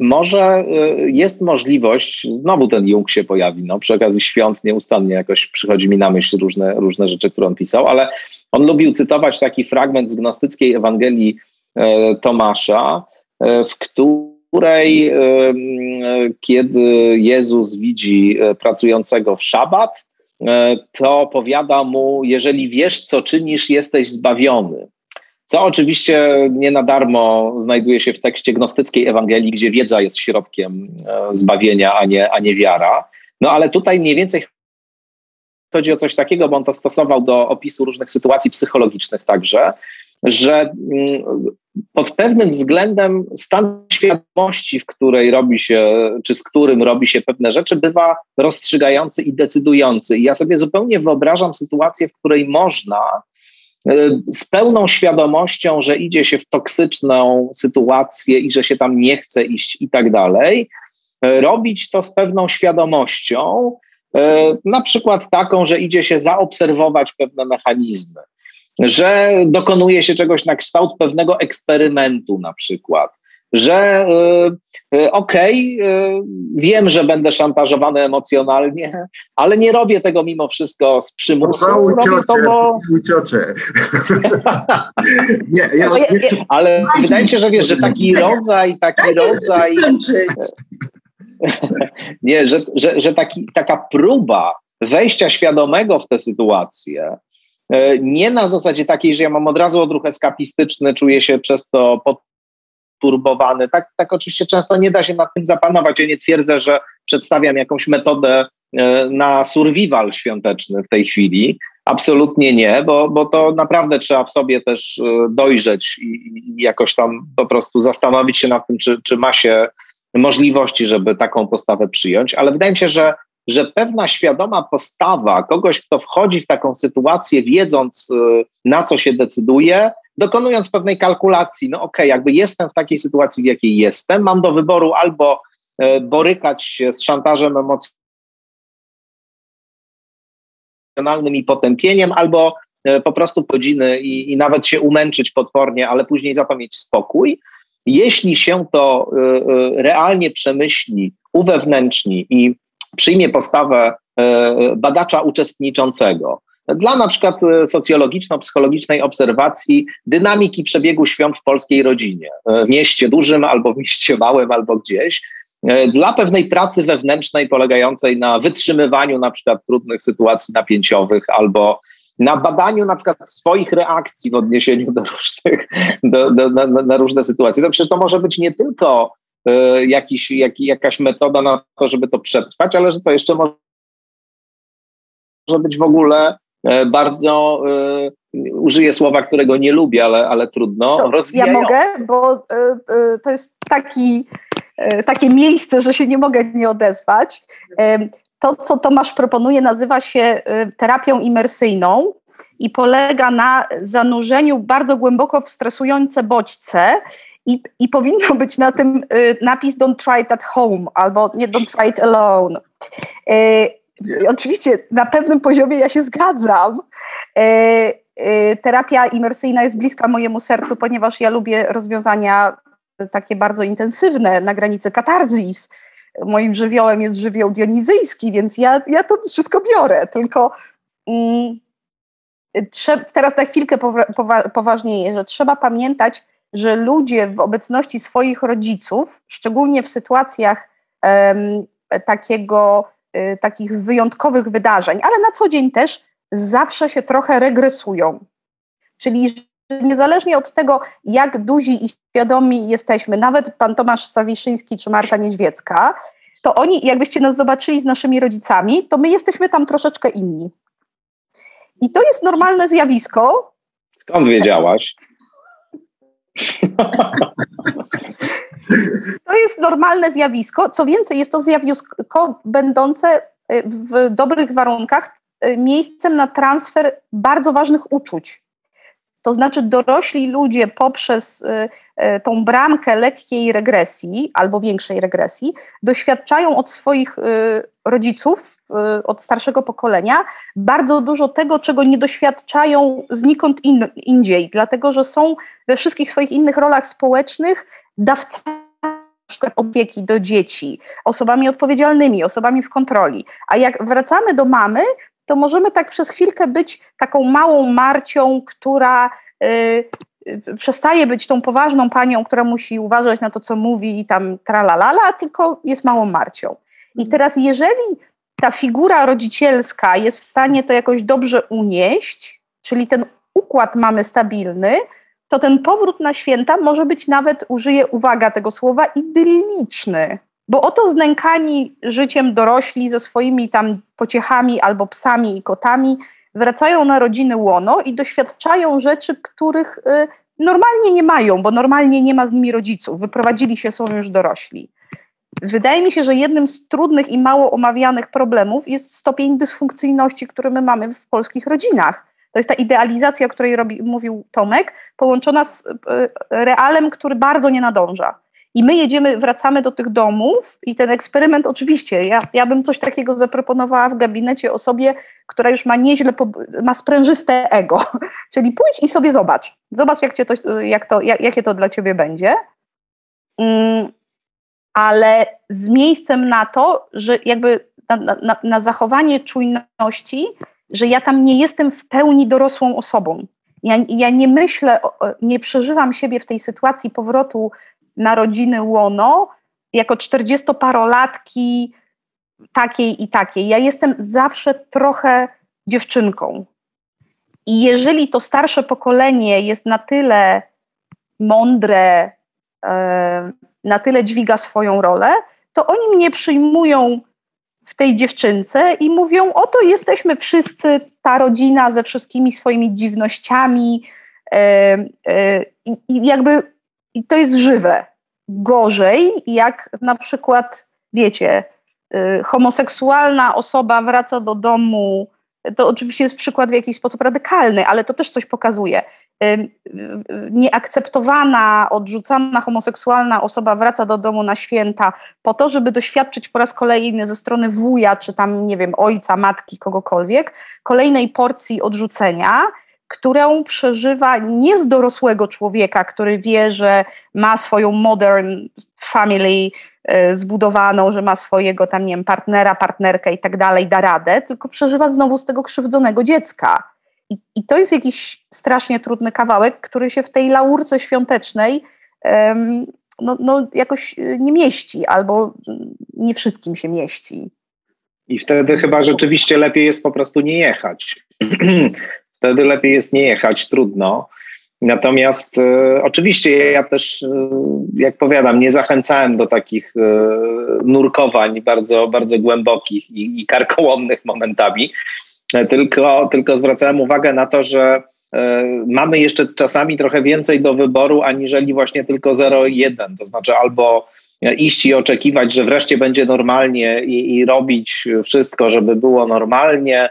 może y, jest możliwość, znowu ten Jung się pojawi, no, przy okazji świąt nieustannie jakoś przychodzi mi na myśl różne, różne rzeczy, które on pisał, ale on lubił cytować taki fragment z gnostyckiej Ewangelii e, Tomasza, e, w której e, kiedy Jezus widzi pracującego w szabat, to powiada mu, jeżeli wiesz, co czynisz, jesteś zbawiony. Co oczywiście nie na darmo znajduje się w tekście gnostyckiej Ewangelii, gdzie wiedza jest środkiem e, zbawienia, a nie, a nie wiara. No ale tutaj mniej więcej chodzi o coś takiego, bo on to stosował do opisu różnych sytuacji psychologicznych także, że mm, pod pewnym względem stan świadomości, w której robi się, czy z którym robi się pewne rzeczy, bywa rozstrzygający i decydujący. I ja sobie zupełnie wyobrażam sytuację, w której można E, z pełną świadomością, że idzie się w toksyczną sytuację i że się tam nie chce iść i tak dalej, e, robić to z pewną świadomością, e, na przykład taką, że idzie się zaobserwować pewne mechanizmy, że dokonuje się czegoś na kształt pewnego eksperymentu, na przykład, że y, y, okej, okay, wiem, że będę szantażowany emocjonalnie, ale nie robię tego mimo wszystko z przymusu. No, robię ciocie, to, bo... Ciocie. nie, ja, nie, ale wydaje mi się, że wiesz, że taki rodzaj, taki rodzaj... nie, że, że, że taki, taka próba wejścia świadomego w tę sytuację, nie na zasadzie takiej, że ja mam od razu odruch eskapistyczny, czuję się przez to pod turbowany. Tak, tak oczywiście często nie da się nad tym zapanować. Ja nie twierdzę, że przedstawiam jakąś metodę e, na survival świąteczny w tej chwili. Absolutnie nie, bo, bo to naprawdę trzeba w sobie też e, dojrzeć i, i jakoś tam po prostu zastanowić się nad tym, czy, czy ma się możliwości, żeby taką postawę przyjąć. Ale wydaje mi się, że że pewna świadoma postawa kogoś, kto wchodzi w taką sytuację, wiedząc e, na co się decyduje, dokonując pewnej kalkulacji, no okej, okay, jakby jestem w takiej sytuacji, w jakiej jestem, mam do wyboru albo e, borykać się z szantażem emocjonalnym i potępieniem, albo e, po prostu godziny i, i nawet się umęczyć potwornie, ale później za to mieć spokój. Jeśli się to e, realnie przemyśli, uwewnętrzni i przyjmie postawę badacza uczestniczącego, dla na przykład e, socjologiczno-psychologicznej obserwacji dynamiki przebiegu świąt w polskiej rodzinie, e, w mieście dużym albo w mieście małym albo gdzieś, dla pewnej pracy wewnętrznej polegającej na wytrzymywaniu na przykład trudnych sytuacji napięciowych albo na badaniu na przykład swoich reakcji w odniesieniu do różnych, do, do, na, na, różne sytuacje. To przecież to może być nie tylko jakiś, jak, jakaś metoda na to, żeby to przetrwać, ale że to jeszcze może być w ogóle e, bardzo, y, użyję słowa, którego nie lubię, ale, ale trudno, to Ja mogę, bo y, to jest taki, takie miejsce, że się nie mogę nie odezwać. To, co Tomasz proponuje, nazywa się y, terapią imersyjną i polega na zanurzeniu bardzo głęboko w stresujące bodźce. I, I powinno być na tym y, napis Don't try it at home albo nie Don't try it alone. Y, oczywiście na pewnym poziomie ja się zgadzam. Terapia imersyjna jest bliska mojemu sercu, ponieważ ja lubię rozwiązania takie bardzo intensywne na granicy katarzis moim żywiołem jest żywioł dionizyjski, więc ja, ja to wszystko biorę, tylko mm, teraz na chwilkę powa powa poważniej, że trzeba pamiętać, że ludzie w obecności swoich rodziców, szczególnie w sytuacjach takiego, y, takich wyjątkowych wydarzeń, ale na co dzień też, zawsze się trochę regresują. Czyli niezależnie od tego, jak duzi i świadomi jesteśmy, nawet pan Tomasz Stawiszyński czy Marta Niedźwiecka, to oni, jakbyście nas zobaczyli z naszymi rodzicami, to my jesteśmy tam troszeczkę inni. I to jest normalne zjawisko. Skąd wiedziałaś? To jest normalne zjawisko. Co więcej, jest to zjawisko będące w dobrych warunkach e, miejscem na transfer bardzo ważnych uczuć. To znaczy dorośli ludzie poprzez y, y, tą bramkę lekkiej regresji albo większej regresji doświadczają od swoich y, rodziców, od starszego pokolenia, bardzo dużo tego, czego nie doświadczają znikąd in, indziej, dlatego że są we wszystkich swoich innych rolach społecznych dawcami opieki do dzieci, osobami odpowiedzialnymi, osobami w kontroli. A jak wracamy do mamy, to możemy tak przez chwilkę być taką małą Marcią, która y, y, przestaje być tą poważną panią, która musi uważać na to, co mówi i tam tralalala, tylko jest małą Marcią. I mhm. teraz jeżeli ta figura rodzicielska jest w stanie to jakoś dobrze unieść, czyli ten układ mamy stabilny, to ten powrót na święta może być nawet, użyję uwaga tego słowa, idylliczny. Bo oto znękani życiem dorośli ze swoimi tam pociechami albo psami i kotami wracają na rodziny łono i doświadczają rzeczy, których y, normalnie nie mają, bo normalnie nie ma z nimi rodziców. Wyprowadzili się, są już dorośli. Wydaje mi się, że jednym z trudnych i mało omawianych problemów jest stopień dysfunkcyjności, który my mamy w polskich rodzinach. To jest ta idealizacja, o której robi, mówił Tomek, połączona z y, realem, który bardzo nie nadąża. I my jedziemy, wracamy do tych domów i ten eksperyment oczywiście, ja, ja bym coś takiego zaproponowała w gabinecie osobie, która już ma nieźle, ma sprężyste ego, czyli pójdź i sobie zobacz, zobacz jak, cię to, jak to, jak, jakie to dla ciebie będzie, mm, ale z miejscem na to, że jakby na, na, na zachowanie czujności, że ja tam nie jestem w pełni dorosłą osobą. Ja, ja nie myślę, nie przeżywam siebie w tej sytuacji powrotu narodziny łono jako czterdziestoparolatki takiej i takiej. Ja jestem zawsze trochę dziewczynką. I jeżeli to starsze pokolenie jest na tyle mądre, e, na tyle dźwiga swoją rolę, to oni mnie przyjmują w tej dziewczynce i mówią: Oto jesteśmy wszyscy, ta rodzina ze wszystkimi swoimi dziwnościami. E, e, I jakby i to jest żywe. Gorzej, jak na przykład, wiecie, y, homoseksualna osoba wraca do domu, to oczywiście jest przykład w jakiś sposób radykalny, ale to też coś pokazuje. Y, y, nieakceptowana, odrzucana homoseksualna osoba wraca do domu na święta po to, żeby doświadczyć po raz kolejny ze strony wuja, czy tam, nie wiem, ojca, matki, kogokolwiek, kolejnej porcji odrzucenia którą przeżywa nie z dorosłego człowieka, który wie, że ma swoją modern family e, zbudowaną, że ma swojego tam, nie wiem, partnera, partnerkę i tak dalej, da radę, tylko przeżywa znowu z tego krzywdzonego dziecka. I, I, to jest jakiś strasznie trudny kawałek, który się w tej laurce świątecznej um, no, no jakoś nie mieści, albo nie wszystkim się mieści. I wtedy chyba rzeczywiście lepiej jest po prostu nie jechać. wtedy lepiej jest nie jechać, trudno. Natomiast e, oczywiście ja też, e, jak powiadam, nie zachęcałem do takich e, nurkowań bardzo, bardzo głębokich i, i karkołomnych momentami, tylko, tylko zwracałem uwagę na to, że mamy jeszcze czasami trochę więcej do wyboru, aniżeli właśnie tylko 0,1. To znaczy albo iść i oczekiwać, że wreszcie będzie normalnie i, i robić wszystko, żeby było normalnie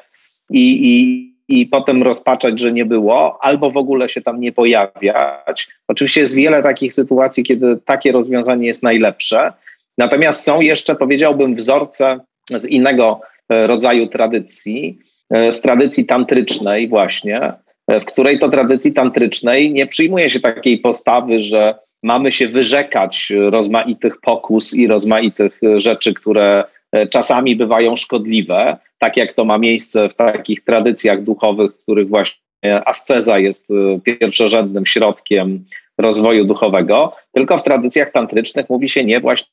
i, i, i potem rozpaczać, że nie było, albo w ogóle się tam nie pojawiać. Oczywiście jest wiele takich sytuacji, kiedy takie rozwiązanie jest najlepsze. Natomiast są jeszcze, powiedziałbym, wzorce z innego e, rodzaju tradycji, e, z tradycji tantrycznej, właśnie, e, w której to tradycji tantrycznej nie przyjmuje się takiej postawy, że mamy się wyrzekać rozmaitych pokus i rozmaitych rzeczy, które czasami bywają szkodliwe, tak jak to ma miejsce w takich tradycjach duchowych, w których właśnie asceza jest pierwszorzędnym środkiem rozwoju duchowego, tylko w tradycjach tantrycznych mówi się nie, właśnie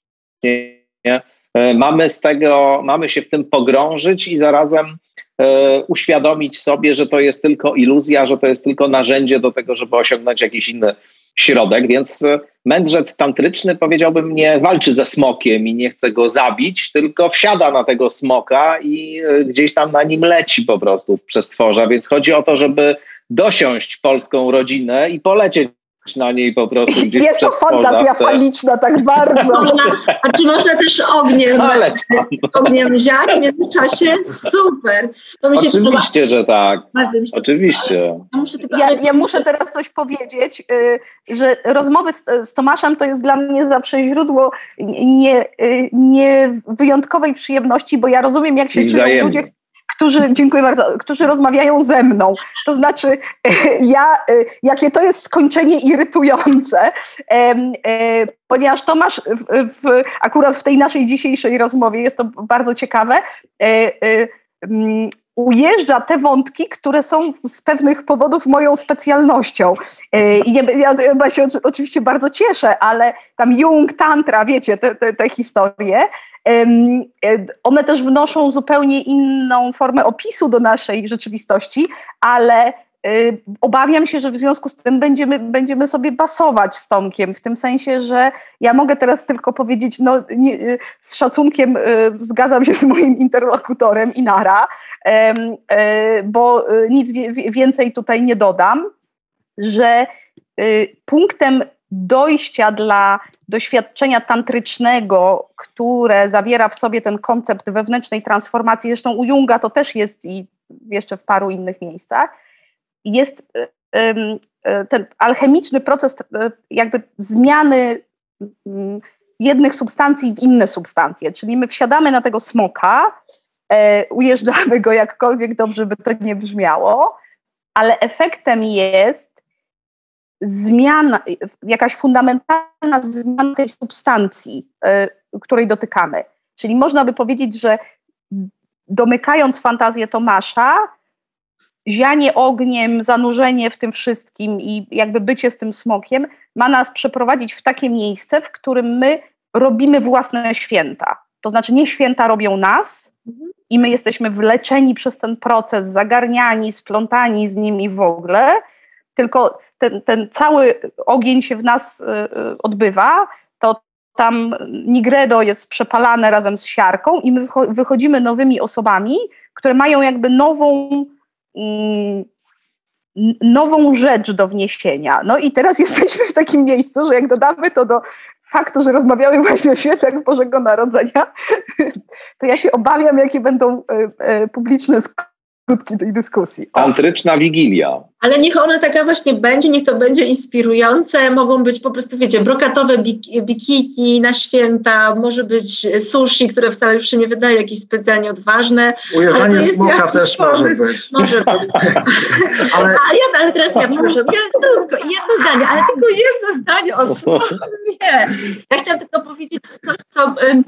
E, mamy z tego, mamy się w tym pogrążyć i zarazem e, uświadomić sobie, że to jest tylko iluzja, że to jest tylko narzędzie do tego, żeby osiągnąć jakiś inny środek, więc e, mędrzec tantryczny powiedziałbym nie walczy ze smokiem i nie chce go zabić, tylko wsiada na tego smoka i gdzieś tam na nim leci po prostu w przestworza, więc chodzi o to, żeby dosiąść polską rodzinę i polecieć na niej po prostu gdzieś Jest to fantazja faliczna tak bardzo. Można, a czy można też ogniem, Ale ogniem ziar w międzyczasie? Super. To mi się Oczywiście, podoba. że tak. Bardzo mi się Oczywiście. Ja muszę, ja, ja muszę, teraz coś powiedzieć, y, że rozmowy z, z, Tomaszem to jest dla mnie zawsze źródło nie, y, nie wyjątkowej przyjemności, bo ja rozumiem, jak się czują ludzie, którzy, dziękuję bardzo, którzy rozmawiają ze mną. To znaczy, ja, jakie to jest skończenie irytujące, e, ponieważ Tomasz w, w, akurat w tej naszej dzisiejszej rozmowie, jest to bardzo ciekawe, e, e, ujeżdża te wątki, które są z pewnych powodów moją specjalnością. I nie, ja, ja się oczywiście bardzo cieszę, ale tam Jung, Tantra, wiecie, te, te, te historie, E, one też wnoszą zupełnie inną formę opisu do naszej rzeczywistości, ale e, obawiam się, że w związku z tym będziemy, będziemy sobie basować z Tomkiem, w tym sensie, że ja mogę teraz tylko powiedzieć, no nie, z szacunkiem e, zgadzam się z moim interlokutorem Inara, bo nic więcej tutaj nie dodam, że punktem dojścia dla doświadczenia tantrycznego, które zawiera w sobie ten koncept wewnętrznej transformacji, zresztą u Junga to też jest i jeszcze w paru innych miejscach, jest e, ten alchemiczny proces e, jakby zmiany mm, jednych substancji w inne substancje, czyli my wsiadamy na tego smoka, e, ujeżdżamy go jakkolwiek dobrze by to nie brzmiało, ale efektem jest zmiana, jakaś fundamentalna zmiana tej substancji, y, której dotykamy. Czyli można by powiedzieć, że domykając fantazję Tomasza, zianie ogniem, zanurzenie w tym wszystkim i jakby bycie z tym smokiem ma nas przeprowadzić w takie miejsce, w którym my robimy własne święta. To znaczy nie święta robią nas i my jesteśmy wleczeni przez ten proces, zagarniani, splątani z nimi w ogóle, tylko ten, ten cały ogień się w nas y, y, odbywa, to tam nigredo jest przepalane razem z siarką i my wychodzimy nowymi osobami, które mają jakby nową, mm, nową rzecz do wniesienia. No i teraz jesteśmy w takim miejscu, że jak dodamy to do faktu, że rozmawiamy właśnie o świętach Bożego Narodzenia, to ja się obawiam, jakie będą y, publiczne skutki tej dyskusji. O. Tantryczna wigilia. Ale niech ona taka właśnie będzie, niech to będzie inspirujące. Mogą być po prostu, wiecie, brokatowe bikini na święta, może być sushi, które wcale już się nie wydaje jakieś specjalnie odważne. Ujechanie smoka też może być. Może być. ale... A ja, ale teraz ja proszę, ja, tylko jedno zdanie, ale tylko jedno zdanie o smoku. Nie. Ja chciałam tylko powiedzieć coś, co um,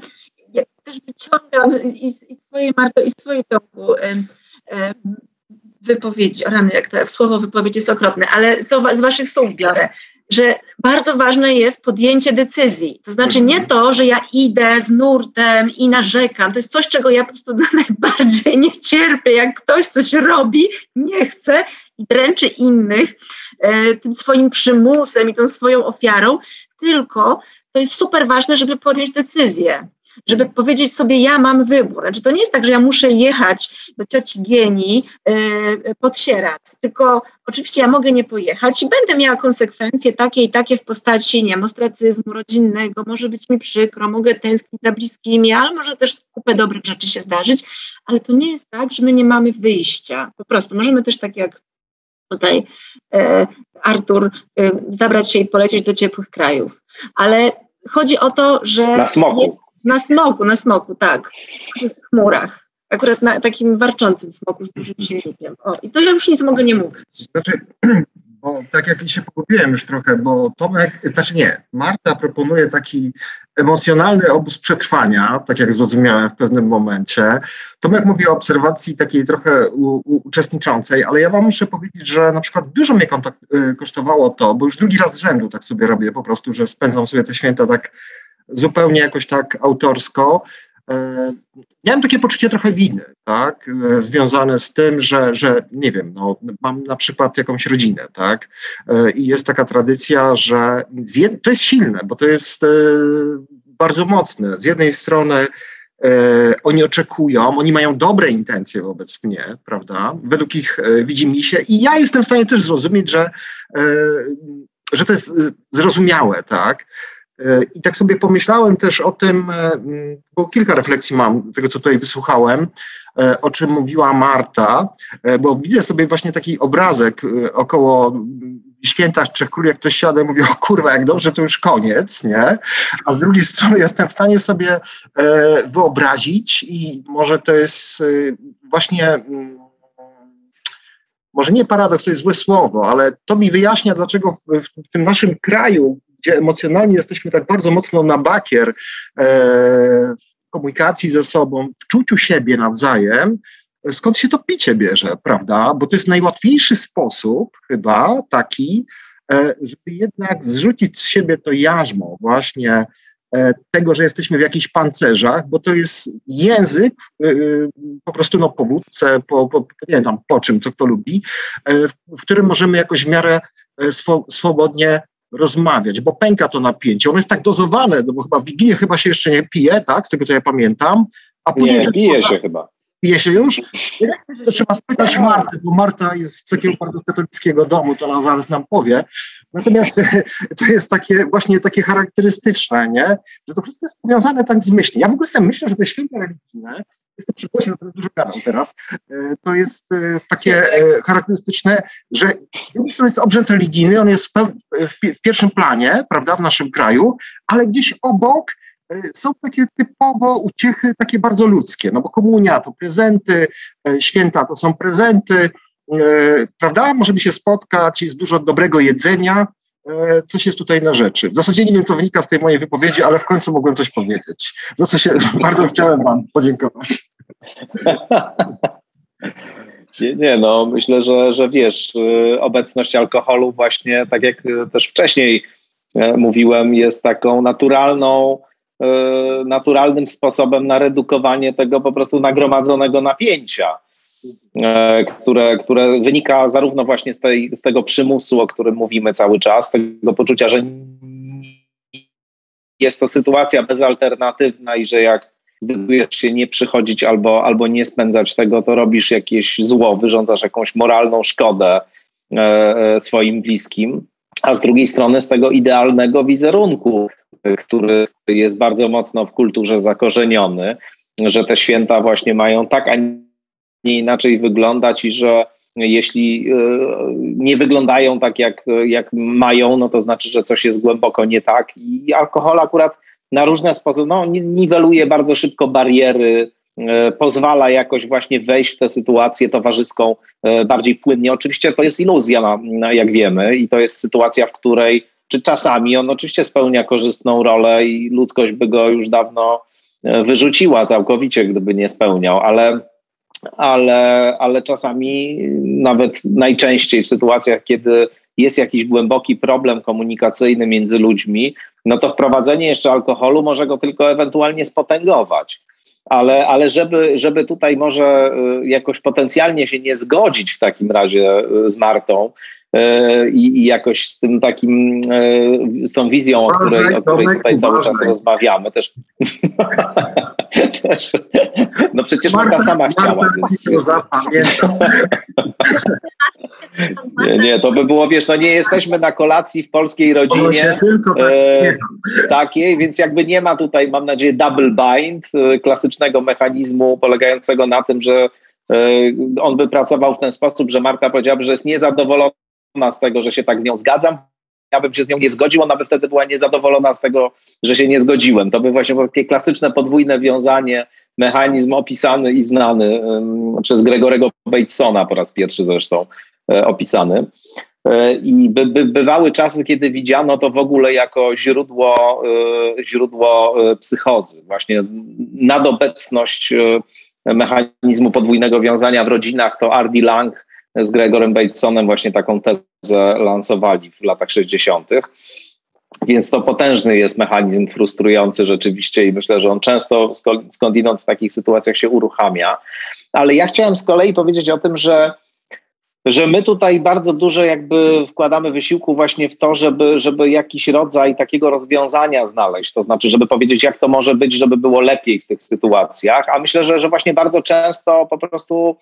ja też wyciągam i, i swojej Marto, i z twojej toku. Um, wypowiedzi, o rany, jak to słowo wypowiedź jest okropne, ale to z waszych słów biorę. że bardzo ważne jest podjęcie decyzji. To znaczy nie to, że ja idę z nurtem i narzekam. To jest coś, czego ja po prostu najbardziej nie cierpię. Jak ktoś coś robi, nie chce i dręczy innych e, tym swoim przymusem i tą swoją ofiarą, tylko to jest super ważne, żeby podjąć decyzję żeby powiedzieć sobie, ja mam wybór. Znaczy, to nie jest tak, że ja muszę jechać do cioci Gieni yy, pod Sieradz, tylko oczywiście ja mogę nie pojechać i będę miała konsekwencje takie i takie w postaci, nie wiem, ostracyzmu rodzinnego, może być mi przykro, mogę tęsknić za bliskimi, ale może też kupę dobrych rzeczy się zdarzyć, ale to nie jest tak, że my nie mamy wyjścia. Po prostu możemy też tak jak tutaj e, Artur e, zabrać się i polecieć do ciepłych krajów. Ale chodzi o to, że. Na smoku. Na smoku, na smoku, tak. W chmurach. Akurat na takim warczącym smoku z dużym silnikiem. O, i to ja już nic mogę nie mówić. Znaczy, bo tak jak się pogubiłem już trochę, bo Tomek, znaczy nie, Marta proponuje taki emocjonalny obóz przetrwania, tak jak zrozumiałem w pewnym momencie. Tomek mówi o obserwacji takiej trochę u, u, uczestniczącej, ale ja wam muszę powiedzieć, że na przykład dużo mnie y, kosztowało to, bo już drugi raz z rzędu tak sobie robię po prostu, że spędzam sobie te święta tak zupełnie jakoś tak autorsko. E, miałem takie poczucie trochę winy, tak, e, związane z tym, że, że nie wiem, no, mam na przykład jakąś rodzinę, tak, e, i jest taka tradycja, że to jest silne, bo to jest bardzo mocne. Z jednej strony oni oczekują, oni mają dobre intencje wobec mnie, prawda, według ich widzi mi się i ja jestem w stanie też zrozumieć, że, że to jest zrozumiałe, tak, I tak sobie pomyślałem też o tym, e, bo kilka refleksji mam tego, co tutaj wysłuchałem, e, o czym mówiła Marta, bo widzę sobie właśnie taki obrazek około święta Trzech Króli, jak ktoś siada i mówi, o kurwa, jak dobrze, to już koniec, nie? A z drugiej strony jestem w stanie sobie wyobrazić i może to jest właśnie mm, może nie paradoks, to jest złe słowo, ale to mi wyjaśnia, dlaczego w, w, tym naszym kraju gdzie emocjonalnie jesteśmy tak bardzo mocno na bakier e, w komunikacji ze sobą, w czuciu siebie nawzajem, skąd się to picie bierze, prawda? Bo to jest najłatwiejszy sposób chyba taki, e, żeby jednak zrzucić z siebie to jarzmo właśnie e, tego, że jesteśmy w jakichś pancerzach, bo to jest język po prostu no, po wódce, po, po, nie wiem po czym, co kto lubi, w którym możemy jakoś w miarę swobodnie rozmawiać, bo pęka to napięcie. Ono jest tak dozowane, no bo chyba w Wigilię chyba się jeszcze nie pije, tak, z tego co ja pamiętam. A później nie, pije się chyba. Pije się już? To trzeba spytać Marty, bo Marta jest z takiego bardzo katolickiego domu, to ona zaraz nam powie. Natomiast to jest takie właśnie takie charakterystyczne, nie? że to wszystko jest powiązane tak z myślą. Ja w ogóle sobie myślę, że te święta religijne jestem przy głosie, naprawdę dużo gadam teraz, e, to jest e, takie e, charakterystyczne, że z jednej strony jest obrzęd religijny, on jest w pierwszym planie, prawda, w naszym kraju, ale gdzieś obok są takie typowo uciechy, takie bardzo ludzkie, no bo komunia to prezenty, święta to są prezenty, prawda, możemy się spotkać, jest dużo dobrego jedzenia, coś jest tutaj na rzeczy. W zasadzie nie wiem, co wynika z tej mojej wypowiedzi, ale w końcu mogłem coś powiedzieć, za co się bardzo chciałem Wam podziękować. Nie, nie, no myślę, że, że wiesz, y, obecność alkoholu właśnie, tak jak też wcześniej e, mówiłem, jest taką naturalną, e, naturalnym sposobem na redukowanie tego po prostu nagromadzonego napięcia, e, które, które wynika zarówno właśnie z, tej, z tego przymusu, o którym mówimy cały czas, tego poczucia, że jest to sytuacja bezalternatywna i że jak zdecydujesz się nie przychodzić albo, albo nie spędzać tego, to robisz jakieś zło, wyrządzasz jakąś moralną szkodę e, e, swoim bliskim, a z drugiej strony z tego idealnego wizerunku, który jest bardzo mocno w kulturze zakorzeniony, że te święta właśnie mają tak, a nie inaczej wyglądać i że jeśli e, nie wyglądają tak, jak, jak mają, no to znaczy, że coś jest głęboko nie tak. I alkohol akurat na różne sposoby, no, niweluje bardzo szybko bariery, e, pozwala jakoś właśnie wejść w tę sytuację towarzyską e, bardziej płynnie. Oczywiście to jest iluzja, na, na, jak wiemy, i to jest sytuacja, w której, czy czasami on oczywiście spełnia korzystną rolę i ludzkość by go już dawno wyrzuciła całkowicie, gdyby nie spełniał, ale, ale, ale czasami, nawet najczęściej w sytuacjach, kiedy jest jakiś głęboki problem komunikacyjny między ludźmi, no to wprowadzenie jeszcze alkoholu może go tylko ewentualnie spotęgować. Ale, ale żeby, żeby tutaj może y, jakoś potencjalnie się nie zgodzić w takim razie y, z Martą, i, i, jakoś z tym takim, z tą wizją, o której, o której tutaj cały czas rozmawiamy. Też, też no przecież Marta, sama chciała. Marta Nie, nie, to by było, wiesz, no nie jesteśmy na kolacji w polskiej rodzinie tak e, takiej, więc jakby nie ma tutaj, mam nadzieję, double bind, e, klasycznego mechanizmu polegającego na tym, że e, on by pracował w ten sposób, że Marta powiedziałaby, że jest niezadowolona z tego, że się tak z nią zgadzam, ja bym się z nią nie zgodził, ona by wtedy była niezadowolona z tego, że się nie zgodziłem. To by właśnie takie klasyczne podwójne wiązanie, mechanizm opisany i znany um, przez Gregorego Batesona po raz pierwszy zresztą E, opisany. E, I by, by, bywały czasy, kiedy widziano to w ogóle jako źródło, e, źródło psychozy, właśnie nadobecność mechanizmu podwójnego wiązania w rodzinach, to Ardy Lang z Gregorem Batesonem właśnie taką tezę lansowali w latach 60. Więc to potężny jest mechanizm frustrujący rzeczywiście i myślę, że on często skądinąd w takich sytuacjach się uruchamia. Ale ja chciałem z kolei powiedzieć o tym, że że my tutaj bardzo dużo jakby wkładamy wysiłku właśnie w to, żeby, żeby jakiś rodzaj takiego rozwiązania znaleźć, to znaczy, żeby powiedzieć, jak to może być, żeby było lepiej w tych sytuacjach, a myślę, że, że właśnie bardzo często po prostu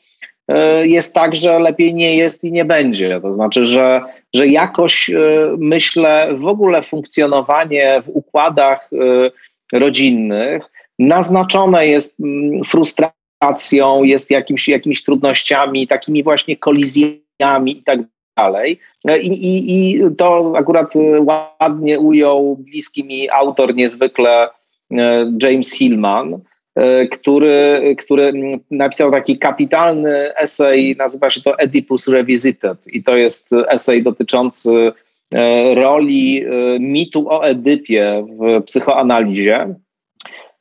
e, jest tak, że lepiej nie jest i nie będzie. To znaczy, że, że jakoś e, myślę w ogóle funkcjonowanie w układach e, rodzinnych naznaczone jest mm, frustracją jest jakimś, jakimiś trudnościami, takimi właśnie kolizjami i tak dalej. I, i, I to akurat ładnie ujął bliski mi autor niezwykle e, James Hillman, e, który, który napisał taki kapitalny esej, nazywa się to Oedipus Revisited i to jest esej dotyczący e, roli mitu o Edypie w psychoanalizie.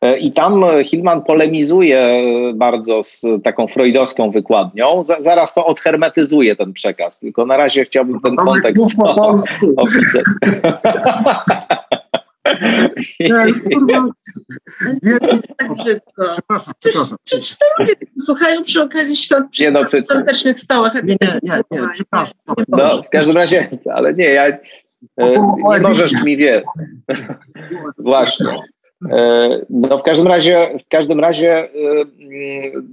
E, I tam Hillman polemizuje bardzo z taką freudowską wykładnią. zaraz to odhermetyzuje ten przekaz, tylko na razie chciałbym ten kontekst opisać. Tak brzydko. Przecież to ludzie słuchają przy okazji świąt przy no, świątecznych stołach. Nie, nie, nie, nie, przepraszam. No, w każdym razie, ale nie, ja, e, nie możesz mi wie. Właśnie. E, no w każdym razie, w każdym razie e, mm,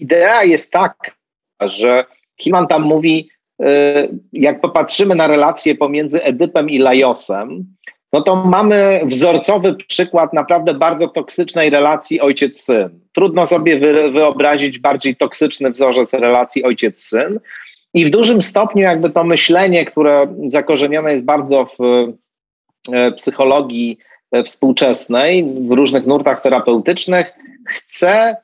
idea jest taka, że Himan tam mówi, e, jak popatrzymy na relacje pomiędzy Edypem i Lajosem, no to mamy wzorcowy przykład naprawdę bardzo toksycznej relacji ojciec-syn. Trudno sobie wyobrazić bardziej toksyczny wzorzec relacji ojciec-syn. I w dużym stopniu jakby to myślenie, które zakorzenione jest bardzo w psychologii współczesnej, w różnych nurtach terapeutycznych, chce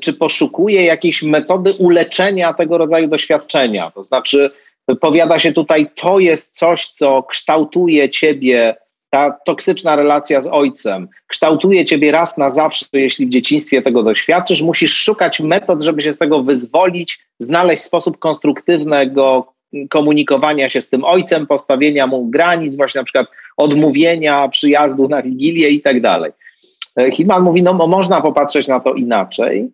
czy poszukuje jakiejś metody uleczenia tego rodzaju doświadczenia. To znaczy, powiada się tutaj, to jest coś, co kształtuje ciebie, ta toksyczna relacja z ojcem, kształtuje ciebie raz na zawsze, jeśli w dzieciństwie tego doświadczysz. Musisz szukać metod, żeby się z tego wyzwolić, znaleźć sposób konstruktywnego komunikowania się z tym ojcem, postawienia mu granic, właśnie na przykład odmówienia przyjazdu na wigilię i tak dalej. E, Himan mówi, no można popatrzeć na to inaczej.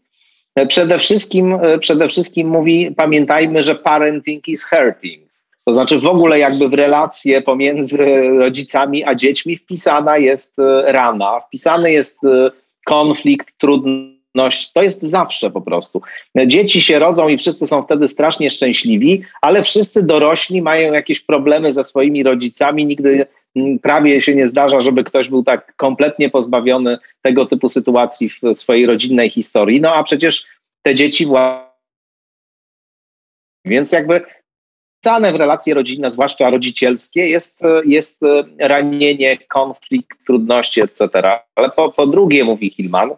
E, przede wszystkim, e, przede wszystkim mówi, pamiętajmy, że parenting is hurting. To znaczy w ogóle jakby w relacje pomiędzy rodzicami a dziećmi wpisana jest rana, wpisany jest konflikt, trudny to jest zawsze po prostu. Dzieci się rodzą i wszyscy są wtedy strasznie szczęśliwi, ale wszyscy dorośli mają jakieś problemy ze swoimi rodzicami. Nigdy mm, prawie się nie zdarza, żeby ktoś był tak kompletnie pozbawiony tego typu sytuacji w swojej rodzinnej historii. No a przecież te dzieci właśnie. Więc jakby wpisane w relacje rodzinne, zwłaszcza rodzicielskie, jest, jest ranienie, konflikt, trudności, etc. Ale po, po drugie, mówi Hillman,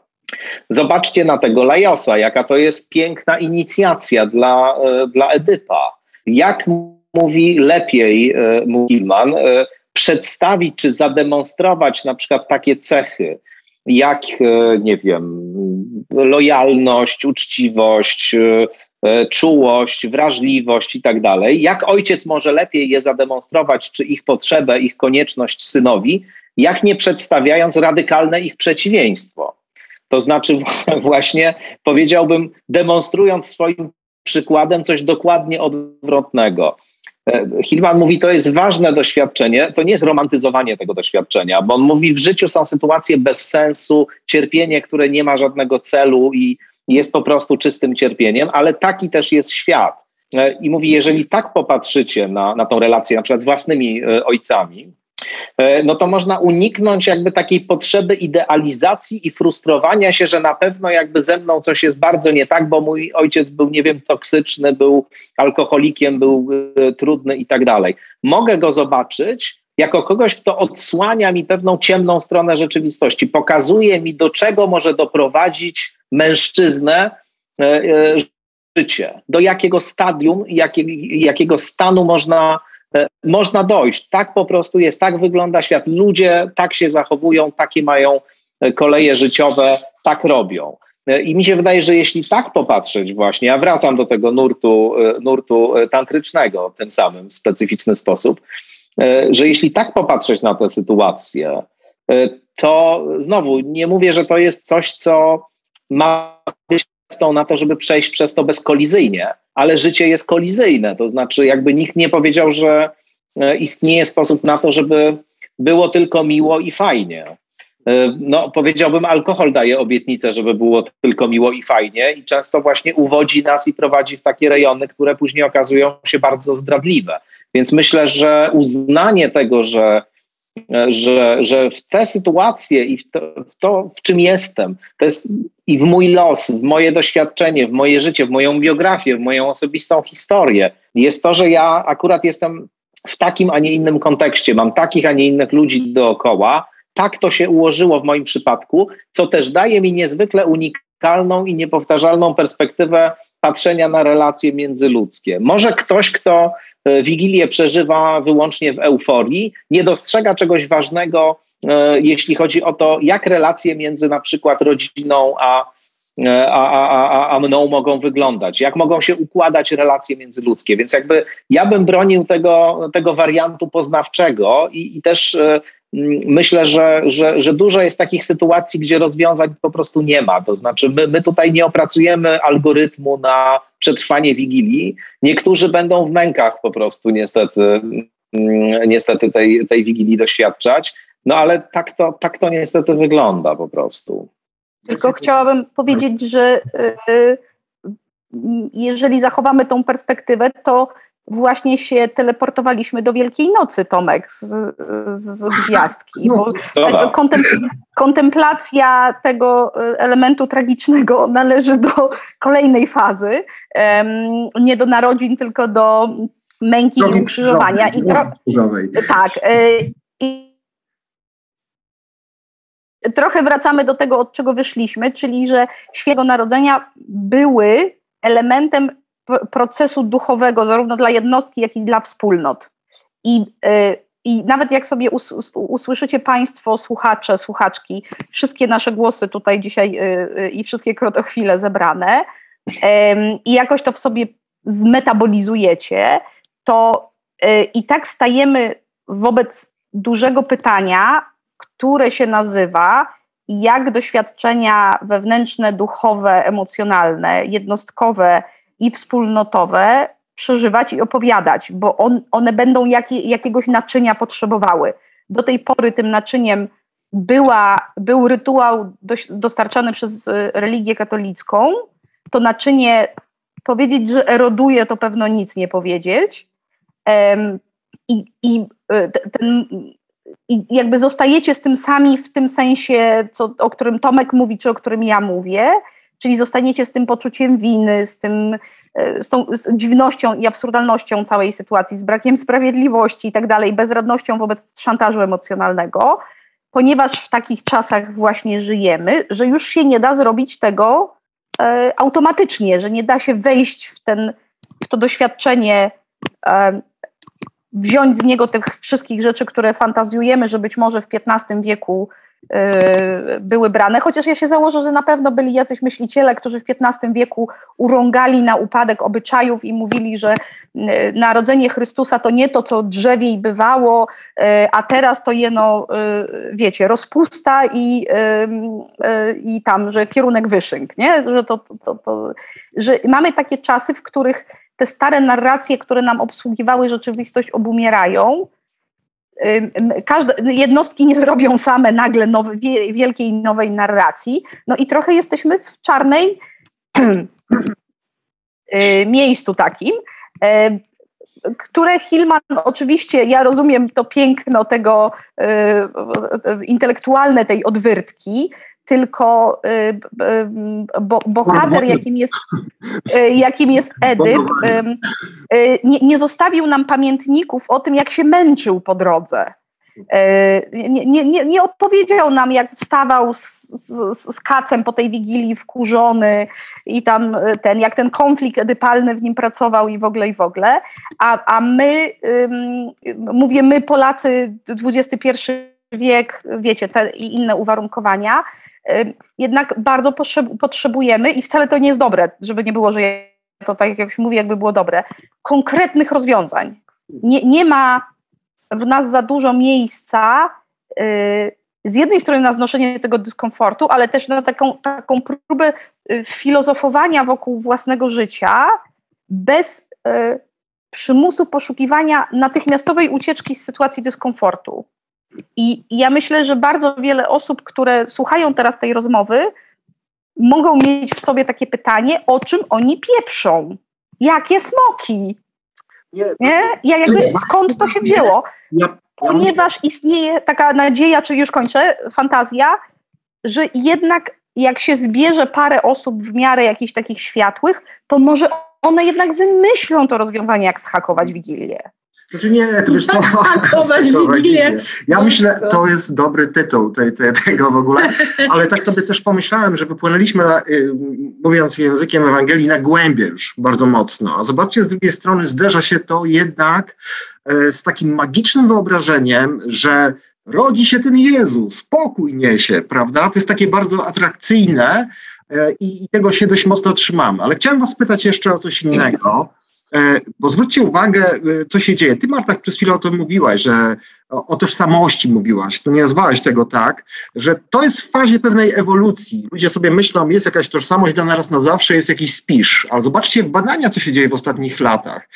Zobaczcie na tego Lajosa, jaka to jest piękna inicjacja dla, e, dla Edypa. Jak mówi lepiej e, Muhilman, e, przedstawić czy zademonstrować na przykład takie cechy, jak, nie wiem, lojalność, uczciwość, czułość, wrażliwość i tak dalej. Jak ojciec może lepiej je zademonstrować, czy ich potrzebę, ich konieczność synowi, jak nie przedstawiając radykalne ich przeciwieństwo. To znaczy, właśnie powiedziałbym, demonstrując swoim przykładem coś dokładnie odwrotnego. E, Hillman mówi, to jest ważne doświadczenie, to nie jest romantyzowanie tego doświadczenia, bo on mówi, w życiu są sytuacje bez sensu, cierpienie, które nie ma żadnego celu i jest po prostu czystym cierpieniem, ale taki też jest świat. E, I mówi, jeżeli tak popatrzycie na, na tą relację, na przykład z własnymi e, ojcami, no to można uniknąć jakby takiej potrzeby idealizacji i frustrowania się, że na pewno jakby ze mną coś jest bardzo nie tak, bo mój ojciec był, nie wiem, toksyczny, był alkoholikiem, był e, trudny i tak dalej. Mogę go zobaczyć jako kogoś, kto odsłania mi pewną ciemną stronę rzeczywistości, pokazuje mi, do czego może doprowadzić mężczyznę e, życie, do jakiego stadium, jakiego, jakiego stanu można E, można dojść. Tak po prostu jest, tak wygląda świat. Ludzie tak się zachowują, takie mają e, koleje życiowe, tak robią. E, I mi się wydaje, że jeśli tak popatrzeć właśnie, ja wracam do tego nurtu, nurtu tantrycznego ten samym w specyficzny sposób, że jeśli tak popatrzeć na tę sytuację, to znowu nie mówię, że to jest coś, co ma być na to, żeby przejść przez to bezkolizyjnie, ale życie jest kolizyjne. To znaczy, jakby nikt nie powiedział, że e, istnieje sposób na to, żeby było tylko miło i fajnie. E, no, powiedziałbym, alkohol daje obietnicę, żeby było tylko miło i fajnie, i często właśnie uwodzi nas i prowadzi w takie rejony, które później okazują się bardzo zdradliwe. Więc myślę, że uznanie tego, że że, że w te sytuacje i w to, w to, w czym jestem, to jest i w mój los, w moje doświadczenie, w moje życie, w moją biografię, w moją osobistą historię, jest to, że ja akurat jestem w takim, a nie innym kontekście, mam takich, a nie innych ludzi dookoła. Tak to się ułożyło w moim przypadku, co też daje mi niezwykle unikalną i niepowtarzalną perspektywę patrzenia na relacje międzyludzkie. Może ktoś, kto Wigilię przeżywa wyłącznie w euforii, nie dostrzega czegoś ważnego, e, jeśli chodzi o to, jak relacje między na przykład rodziną a, e, a, a, a, mną mogą wyglądać, jak mogą się układać relacje międzyludzkie. Więc jakby ja bym bronił tego, tego wariantu poznawczego i, i też myślę, że, że, że dużo jest takich sytuacji, gdzie rozwiązań po prostu nie ma. To znaczy, my, my tutaj nie opracujemy algorytmu na przetrwanie wigilii. Niektórzy będą w mękach po prostu niestety, niestety tej, tej wigilii doświadczać. No ale tak to, tak to niestety wygląda po prostu. Tylko chciałabym powiedzieć, że y, jeżeli zachowamy tą perspektywę, to właśnie się teleportowaliśmy do Wielkiej Nocy, Tomek, z, z gwiazdki. Bo no, kontemplacja tego e, elementu tragicznego należy do kolejnej fazy. nie do narodzin, tylko do męki i ukrzyżowania. I tro- tak. E, I trochę wracamy do tego, od czego wyszliśmy, czyli że święto narodzenia były elementem procesu duchowego, zarówno dla jednostki, jak i dla wspólnot. I, y, i nawet jak sobie us, usłyszycie Państwo, słuchacze, słuchaczki, wszystkie nasze głosy tutaj dzisiaj y, y, i wszystkie krotochwile zebrane, i jakoś to w sobie zmetabolizujecie, to i tak stajemy wobec dużego pytania, które się nazywa jak doświadczenia wewnętrzne, duchowe, emocjonalne, jednostkowe i wspólnotowe przeżywać i opowiadać, bo on, one będą jakie, jakiegoś naczynia potrzebowały. Do tej pory tym naczyniem była, był rytuał do, dostarczany przez y, religię katolicką. To naczynie, powiedzieć, że eroduje, to pewno nic nie powiedzieć. I, i, y, ten, I jakby zostajecie z tym sami w tym sensie, co, o którym Tomek mówi, czy o którym ja mówię, czyli zostaniecie z tym poczuciem winy, z tym, e, z tą z dziwnością i absurdalnością całej sytuacji, z brakiem sprawiedliwości i tak dalej, bezradnością wobec szantażu emocjonalnego, ponieważ w takich czasach właśnie żyjemy, że już się nie da zrobić tego e, automatycznie, że nie da się wejść w, ten, w to doświadczenie, e, wziąć z niego tych wszystkich rzeczy, które fantazjujemy, że być może w XV wieku były brane, chociaż ja się założę, że na pewno byli jacyś myśliciele, którzy w XV wieku urągali na upadek obyczajów i mówili, że narodzenie Chrystusa to nie to, co drzewiej bywało, a teraz to jeno, wiecie, rozpusta i, i tam, że kierunek wyszynk, nie? Że, to, to, to, że mamy takie czasy, w których te stare narracje, które nam obsługiwały rzeczywistość, obumierają. Każde, jednostki nie zrobią same nagle nowy, wielkiej nowej narracji. No i trochę jesteśmy w czarnej y, miejscu takim, e, które Hillman oczywiście, ja rozumiem to piękno tego y, intelektualne tej odwyrtki, tylko y, bo, bohater, jakim jest, y, jakim jest Edyp, y, nie, nie zostawił nam pamiętników o tym, jak się męczył po drodze. Nie, nie, nie opowiedział nam, jak wstawał z, z, z, kacem po tej wigilii wkurzony i tam ten, jak ten konflikt edypalny w nim pracował i w ogóle, i w ogóle. A, a my, um, mówię my Polacy, XXI wiek, wiecie, te i inne uwarunkowania, jednak bardzo potrzebujemy i wcale to nie jest dobre, żeby nie było, że to tak jak już mówię, jakby było dobre, konkretnych rozwiązań. Nie, nie ma w nas za dużo miejsca y, z jednej strony na znoszenie tego dyskomfortu, ale też na taką, taką próbę y, filozofowania wokół własnego życia bez y, przymusu poszukiwania natychmiastowej ucieczki z sytuacji dyskomfortu. I, I ja myślę, że bardzo wiele osób, które słuchają teraz tej rozmowy, mogą mieć w sobie takie pytanie, o czym oni pieprzą. Jakie smoki? Nie? nie? Ja jakby skąd to się wzięło? Ponieważ istnieje taka nadzieja, czy już kończę, fantazja, że jednak jak się zbierze parę osób w miarę jakichś takich światłych, to może one jednak wymyślą to rozwiązanie, jak schakować Wigilię. Znaczy nie, to wiesz co, ja myślę, to jest dobry tytuł tej, tej, tego w ogóle, ale tak sobie też pomyślałem, że wypłynęliśmy, na, y, mówiąc językiem Ewangelii, na głębie już bardzo mocno, a zobaczcie, z drugiej strony zderza się to jednak y, z takim magicznym wyobrażeniem, że rodzi się ten Jezus, spokój niesie, prawda? To jest takie bardzo atrakcyjne y, i, i tego się dość mocno trzymamy. Ale chciałem was spytać jeszcze o coś innego. E, bo zwróćcie uwagę, e, co się dzieje. Ty, Marta, przez chwilę o tym mówiłaś, że o, tożsamości mówiłaś, to nie nazwałaś tego tak, że to jest w fazie pewnej ewolucji. Ludzie sobie myślą, jest jakaś tożsamość dla nas na zawsze, jest jakiś spisz, ale zobaczcie badania, co się dzieje w ostatnich latach.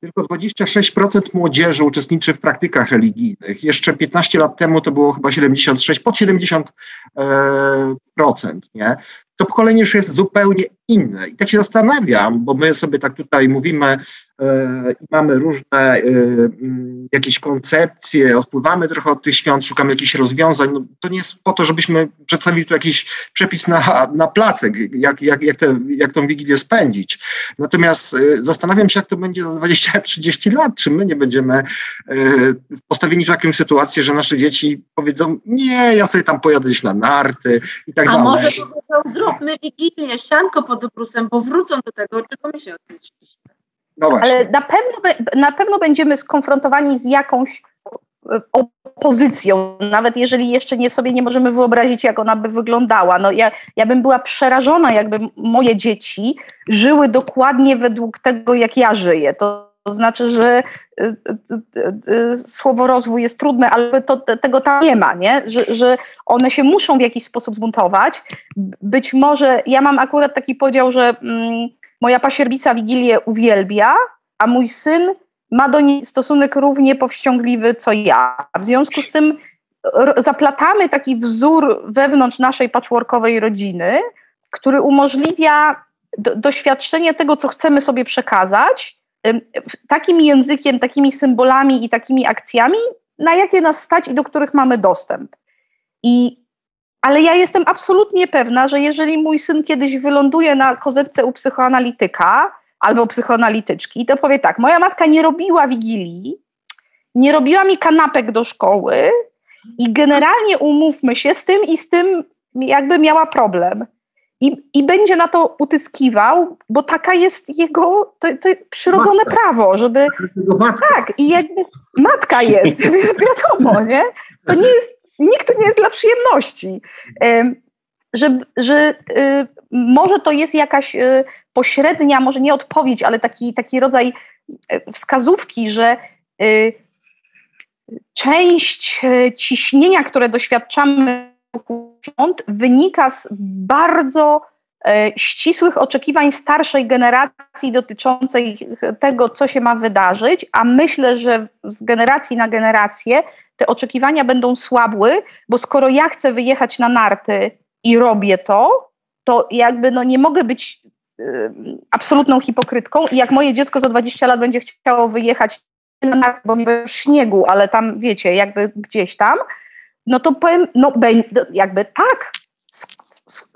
Tylko 26% młodzieży uczestniczy w praktykach religijnych. Jeszcze 15 lat temu to było chyba 76, pod 70%. E, nie? To pokolenie już jest zupełnie inne. I tak się zastanawiam, bo my sobie tak tutaj mówimy, i mamy różne e, mm, jakieś koncepcje, odpływamy trochę od tych świąt, szukamy jakichś rozwiązań. No, to nie jest po to, żebyśmy przedstawili tu jakiś przepis na, na placek, jak, jak, jak, te, jak tą Wigilię spędzić. Natomiast e, zastanawiam się, jak to będzie za 20-30 lat, czy my nie będziemy postawieni w taką sytuację, że nasze dzieci powiedzą, nie, ja sobie tam pojadę gdzieś na narty i tak A dalej. A może powiedzą, zróbmy Wigilię, sianko pod obrusem, bo wrócą do tego, czego my się odwiedziliśmy. No Ale na pewno, na pewno będziemy skonfrontowani z jakąś e, opozycją, nawet jeżeli jeszcze nie sobie nie możemy wyobrazić, jak ona by wyglądała. No ja, ja bym była przerażona, jakby moje dzieci żyły dokładnie według tego, jak ja żyję. To, znaczy, że y, y, słowo rozwój jest trudne, ale to, tego tam nie ma, nie? Że, że one się muszą w jakiś sposób zbuntować. Być może, ja mam akurat taki podział, że mm, Moja pasierbica Wigilię uwielbia, a mój syn ma do niej stosunek równie powściągliwy co ja. W związku z tym zaplatamy taki wzór wewnątrz naszej patchworkowej rodziny, który umożliwia do, doświadczenie tego, co chcemy sobie przekazać, takim językiem, takimi symbolami i takimi akcjami, na jakie nas stać i do których mamy dostęp. I ale ja jestem absolutnie pewna, że jeżeli mój syn kiedyś wyląduje na kozetce u psychoanalityka albo psychoanalityczki, to powie tak, moja matka nie robiła wigilii, nie robiła mi kanapek do szkoły i generalnie umówmy się z tym i z tym jakby miała problem. I, I będzie na to utyskiwał, bo taka jest jego to, to przyrodzone matka. prawo, żeby. Tak, i jakby matka jest, wiadomo, nie? To nie jest nikt nie jest dla przyjemności. Że, że y, może to jest jakaś y, pośrednia, może nie odpowiedź, ale taki, taki rodzaj y, wskazówki, że część ciśnienia, które doświadczamy wynika z bardzo E, ścisłych oczekiwań starszej generacji dotyczącej tego, co się ma wydarzyć, a myślę, że z generacji na generację te oczekiwania będą słabły, bo skoro ja chcę wyjechać na narty i robię to, to jakby no nie mogę być y, absolutną hipokrytką. I jak moje dziecko za 20 lat będzie chciało wyjechać na narty, bo nie będzie śniegu, ale tam wiecie, jakby gdzieś tam, no to powiem, no jakby tak,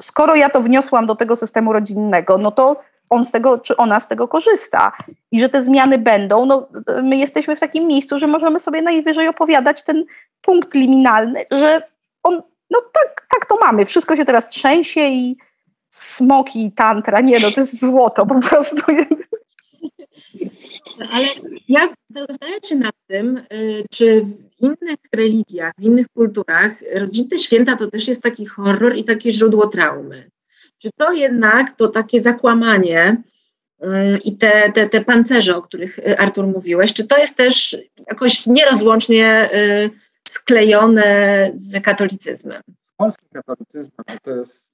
skoro ja to wniosłam do tego systemu rodzinnego, no to on z tego, czy ona z tego korzysta i że te zmiany będą, no my jesteśmy w takim miejscu, że możemy sobie najwyżej opowiadać ten punkt liminalny, że on, no tak, tak to mamy, wszystko się teraz trzęsie i smoki i tantra, nie no, to jest złoto po prostu. Ale ja zastanawiam się nad tym, y, czy w innych religiach, w innych kulturach rodzinne święta to też jest taki horror i takie źródło traumy. Czy to jednak to takie zakłamanie y, i te, te, te pancerze, o których y, Artur mówiłeś, czy to jest też jakoś nierozłącznie sklejone z katolicyzmem? Z polskim katolicyzmem to jest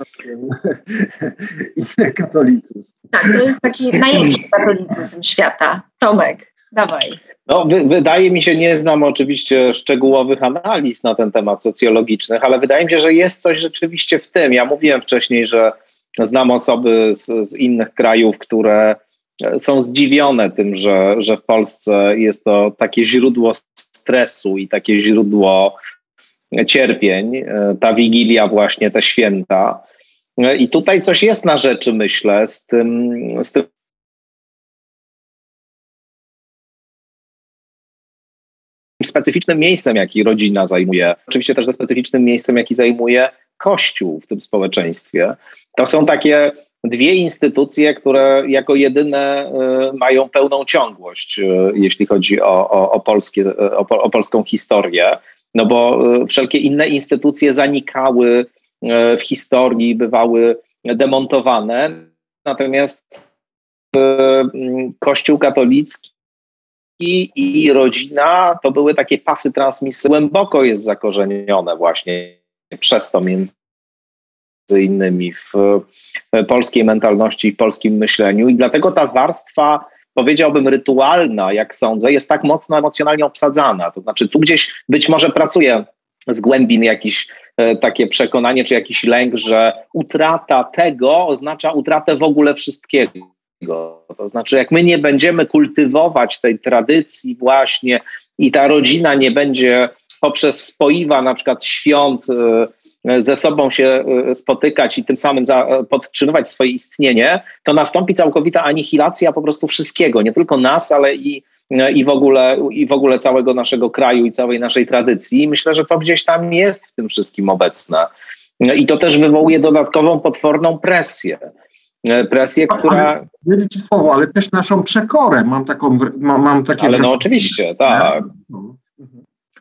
inny katolicyzm. Tak, to jest taki najlepszy katolicyzm świata. Tomek, dawaj. No, wy, wydaje mi się, nie znam oczywiście szczegółowych analiz na ten temat socjologicznych, ale wydaje mi się, że jest coś rzeczywiście w tym. Ja mówiłem wcześniej, że znam osoby z, z innych krajów, które są zdziwione tym, że, że w Polsce jest to takie źródło stresu i takie źródło cierpień, e, ta wigilia, właśnie te święta. E, I tutaj coś jest na rzeczy, myślę, z tym, z tym specyficznym miejscem, jaki rodzina zajmuje, oczywiście też ze specyficznym miejscem, jaki zajmuje Kościół w tym społeczeństwie. To są takie dwie instytucje, które jako jedyne e, mają pełną ciągłość, jeśli chodzi o, o, o, polskie, o, o polską historię no bo e, wszelkie inne instytucje zanikały w historii, bywały demontowane, natomiast Kościół katolicki i rodzina to były takie pasy transmisji, głęboko jest zakorzenione właśnie przez to między innymi w polskiej mentalności, w polskim myśleniu i dlatego ta warstwa powiedziałbym, rytualna, jak sądzę, jest tak mocno emocjonalnie obsadzana. To znaczy, tu gdzieś być może pracuje z głębin jakieś e, takie przekonanie, czy jakiś lęk, że utrata tego oznacza utratę w ogóle wszystkiego. To znaczy, jak my nie będziemy kultywować tej tradycji właśnie i ta rodzina nie będzie poprzez spoiwa na przykład świąt e, ze sobą się e, spotykać i tym samym e, podtrzymywać swoje istnienie, to nastąpi całkowita anihilacja po prostu wszystkiego, nie tylko nas, ale i, i, w ogóle, i w ogóle całego naszego kraju i całej naszej tradycji. myślę, że to gdzieś tam jest w tym wszystkim obecne. I to też wywołuje dodatkową, potworną presję. Presję, która. Nie ci słowo, ale też naszą przekorę. Mam taką. Mam, mam takie. Ale no oczywiście, tak. No.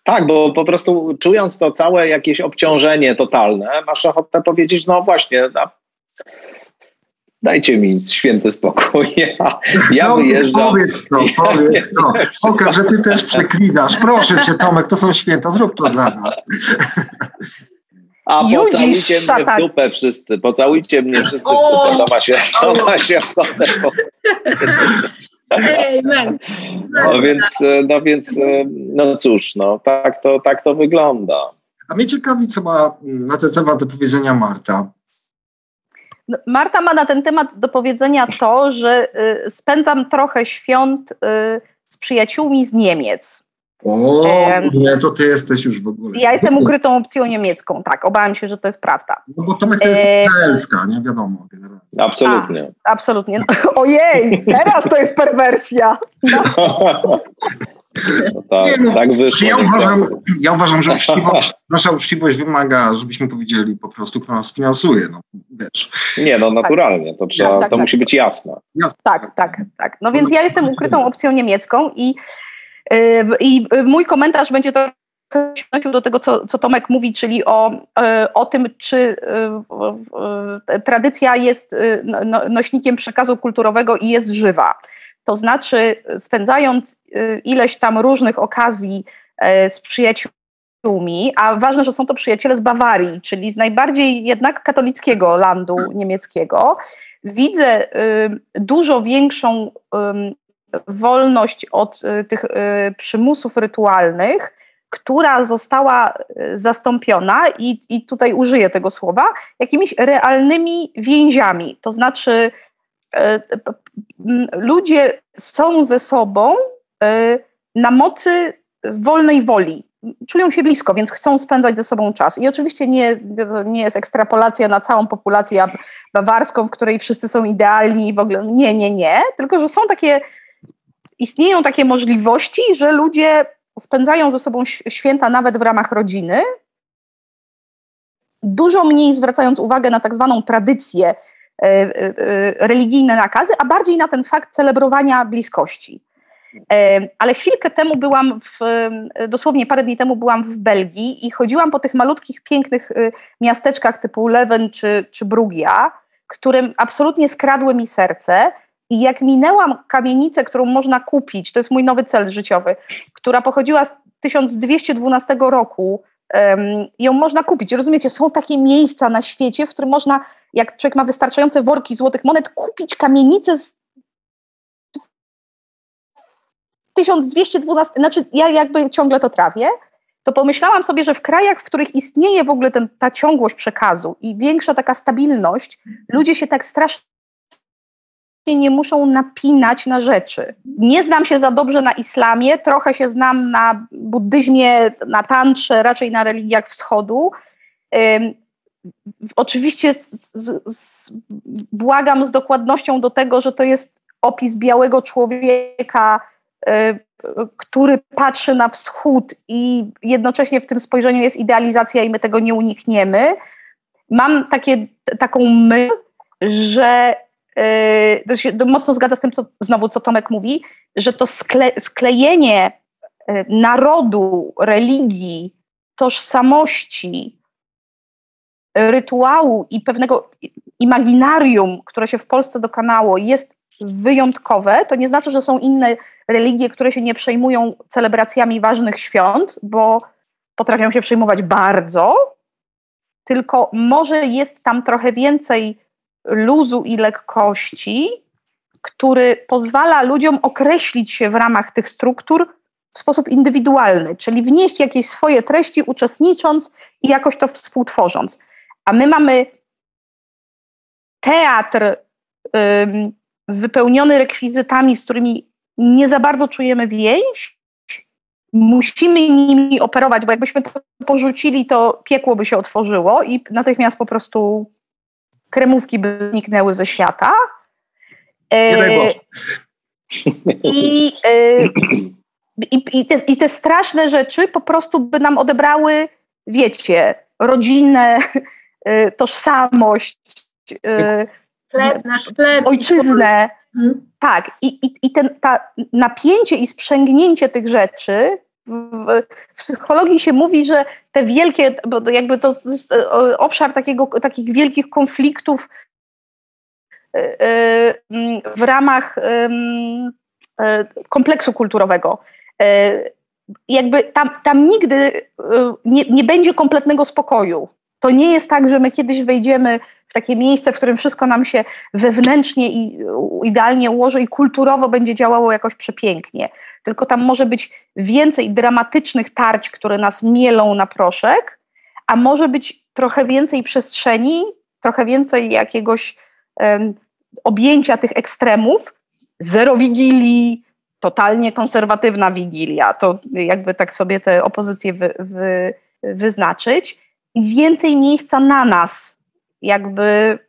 Tak, bo po prostu czując to całe jakieś obciążenie totalne, masz ochotę powiedzieć, no właśnie, no, dajcie mi święty spokój. Ja, ja no, wyjeżdżam. Powiedz to, powiedz to. Pokaż, że ty też przeklinasz. Proszę cię, Tomek, to są święta, zrób to dla nas. A pocałujcie mnie w dupę wszyscy, pocałujcie mnie wszyscy w dupę, to ma się, to ma się ochotę. Amen. No więc, no więc, no cóż, no tak to, tak to wygląda. A mnie ciekawi, co ma na ten temat do powiedzenia Marta. No, Marta ma na ten temat do powiedzenia to, że y, spędzam trochę świąt y, z przyjaciółmi z Niemiec. O, nie, to ty jesteś już w ogóle. Ja jestem ukrytą opcją niemiecką, tak. Obałem się, że to jest prawda. No bo Tomek to jest izraelska, nie wiadomo. Generalnie. Absolutnie. A, absolutnie. No, ojej, teraz to jest perwersja. No. No tak, nie, no, tak wyszło. Ja uważam, ja uważam, że uczciwość, nasza uczciwość wymaga, żebyśmy powiedzieli po prostu, kto nas finansuje. No, wiesz. Nie, no naturalnie, to, trzeba, tak, tak, to tak. musi być jasne. jasne. Tak, tak, tak. No więc ja jestem ukrytą opcją niemiecką i i mój komentarz będzie to odnosił do tego, co, co Tomek mówi, czyli o, e, o tym, czy e, tradycja jest no, no, nośnikiem przekazu kulturowego i jest żywa. To znaczy, spędzając ileś tam różnych okazji z przyjaciółmi, a ważne, że są to przyjaciele z Bawarii, czyli z najbardziej jednak katolickiego landu niemieckiego, widzę dużo większą wolność od tych przymusów rytualnych, która została e, zastąpiona, i, i tutaj użyję tego słowa, jakimiś realnymi więziami. To znaczy, ludzie są ze sobą na mocy wolnej woli. Czują się blisko, więc chcą spędzać ze sobą czas. I oczywiście nie, nie jest ekstrapolacja na całą populację bawarską, w której wszyscy są idealni i w ogóle. Nie, nie, nie. Tylko, że są takie, istnieją takie możliwości, że ludzie spędzają ze sobą święta nawet w ramach rodziny, dużo mniej zwracając uwagę na tak zwaną tradycję, e, e, religijne nakazy, a bardziej na ten fakt celebrowania bliskości. E, ale chwilkę temu byłam, w, dosłownie parę dni temu byłam w Belgii i chodziłam po tych malutkich, pięknych miasteczkach typu Leven czy, czy Brugia, które absolutnie skradły mi serce, i jak minęłam kamienicę, którą można kupić, to jest mój nowy cel życiowy, która pochodziła z 1212 roku, um, ją można kupić. Rozumiecie, są takie miejsca na świecie, w którym można, jak człowiek ma wystarczające worki złotych monet, kupić kamienicę z 1212, znaczy ja jakby ciągle to trawię, to pomyślałam sobie, że w krajach, w których istnieje w ogóle ten, ta ciągłość przekazu i większa taka stabilność, ludzie się tak strasznie nie muszą napinać na rzeczy. Nie znam się za dobrze na islamie, trochę się znam na buddyzmie, na tantrze, raczej na religiach wschodu. Um, oczywiście z, z, błagam z dokładnością do tego, że to jest opis białego człowieka, y, który patrzy na wschód i jednocześnie w tym spojrzeniu jest idealizacja i my tego nie unikniemy. Mam takie, taką myśl, że to się mocno zgadza z tym, co znowu co Tomek mówi, że to skle, sklejenie yy, narodu, religii, tożsamości, rytuału i pewnego imaginarium, które się w Polsce dokonało, jest wyjątkowe, to nie znaczy, że są inne religie, które się nie przejmują celebracjami ważnych świąt, bo potrafią się przejmować bardzo, tylko może jest tam trochę więcej luzu i lekkości, który pozwala ludziom określić się w ramach tych struktur w sposób indywidualny, czyli wnieść jakieś swoje treści, uczestnicząc i jakoś to współtworząc. A my mamy teatr ym, wypełniony rekwizytami, z którymi nie za bardzo czujemy więź. Musimy nimi operować, bo jakbyśmy to porzucili, to piekło by się otworzyło i natychmiast po prostu kremówki by zniknęły ze świata. Nie daj Boże. I, e, i, i, te, I te straszne rzeczy po prostu by nam odebrały, wiecie, rodzinę, e, tożsamość, e, chleb, nasz chleb. ojczyznę. Hmm. Tak, i, i, i ten, ta napięcie i sprzęgnięcie tych rzeczy w, psychologii się mówi, że te wielkie, jakby to jest obszar takiego, takich wielkich konfliktów e, e, w ramach kompleksu kulturowego. Jakby tam, tam nigdy nie, nie będzie kompletnego spokoju. To nie jest tak, że my kiedyś wejdziemy w takie miejsce, w którym wszystko nam się wewnętrznie i idealnie ułoży i kulturowo będzie działało jakoś przepięknie. Tylko tam może być więcej dramatycznych tarć, które nas mielą na proszek, a może być trochę więcej przestrzeni, trochę więcej jakiegoś um, objęcia tych ekstremów, zero wigilii, totalnie konserwatywna wigilia, to jakby tak sobie te opozycje wy, wy, wyznaczyć więcej miejsca na nas, jakby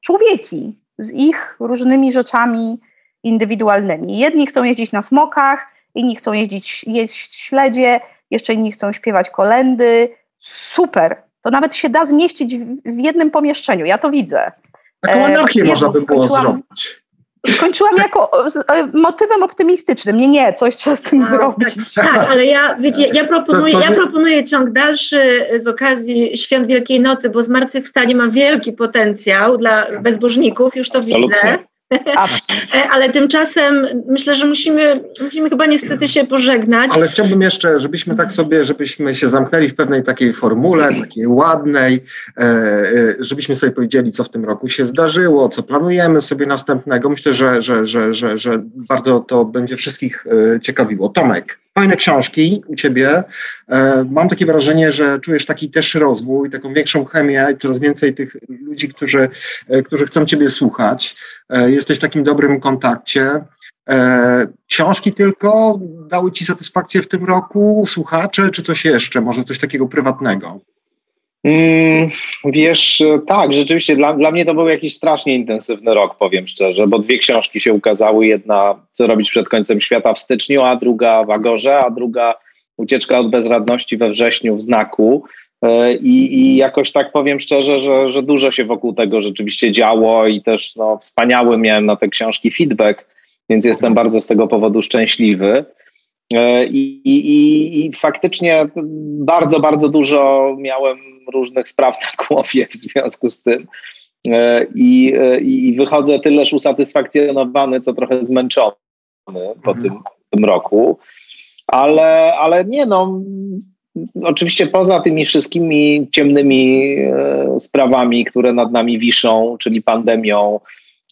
człowieki z ich różnymi rzeczami indywidualnymi. Jedni chcą jeździć na smokach, inni chcą jeździć, jeść śledzie, jeszcze inni chcą śpiewać kolendy. Super! To nawet się da zmieścić w, jednym pomieszczeniu, ja to widzę. Taką anarchię e, można by było zrobić. Skończyłam jako z e, motywem optymistycznym. Nie, nie, coś trzeba z tym zrobić. Tak, tak, ale ja, wiecie, ja proponuję, ja proponuję ciąg dalszy z okazji Świąt Wielkiej Nocy, bo zmartwychwstanie ma wielki potencjał dla bezbożników, już to Absolutnie. widzę. E, ale tymczasem myślę, że musimy, musimy chyba niestety się pożegnać. Ale chciałbym jeszcze, żebyśmy tak sobie, żebyśmy się zamknęli w pewnej takiej formule, takiej ładnej, e, e, żebyśmy sobie powiedzieli, co w tym roku się zdarzyło, co planujemy sobie następnego. Myślę, że, że, że, że, że bardzo to będzie wszystkich ciekawiło. Tomek, fajne książki u ciebie. Mam takie wrażenie, że czujesz taki też rozwój, taką większą chemię coraz więcej tych ludzi, którzy, którzy chcą ciebie słuchać. Jesteś w takim dobrym kontakcie. E, książki tylko dały Ci satysfakcję w tym roku, słuchacze, czy coś jeszcze, może coś takiego prywatnego? Mm, wiesz, tak, rzeczywiście dla, dla mnie to był jakiś strasznie intensywny rok, powiem szczerze, bo dwie książki się ukazały. Jedna, co robić przed końcem świata w styczniu, a druga w Agorze, a druga Ucieczka od bezradności we wrześniu w znaku. E, I, I, jakoś tak powiem szczerze, że, że dużo się wokół tego rzeczywiście działo i też no, wspaniały miałem na te książki feedback, więc jestem bardzo z tego powodu szczęśliwy. E, I, i, I, faktycznie bardzo, bardzo dużo miałem różnych spraw na głowie w związku z tym. E, I, i wychodzę tyleż usatysfakcjonowany, co trochę zmęczony po mhm. tym, tym roku. Ale, ale nie no, Oczywiście poza tymi wszystkimi ciemnymi e, sprawami, które nad nami wiszą, czyli pandemią,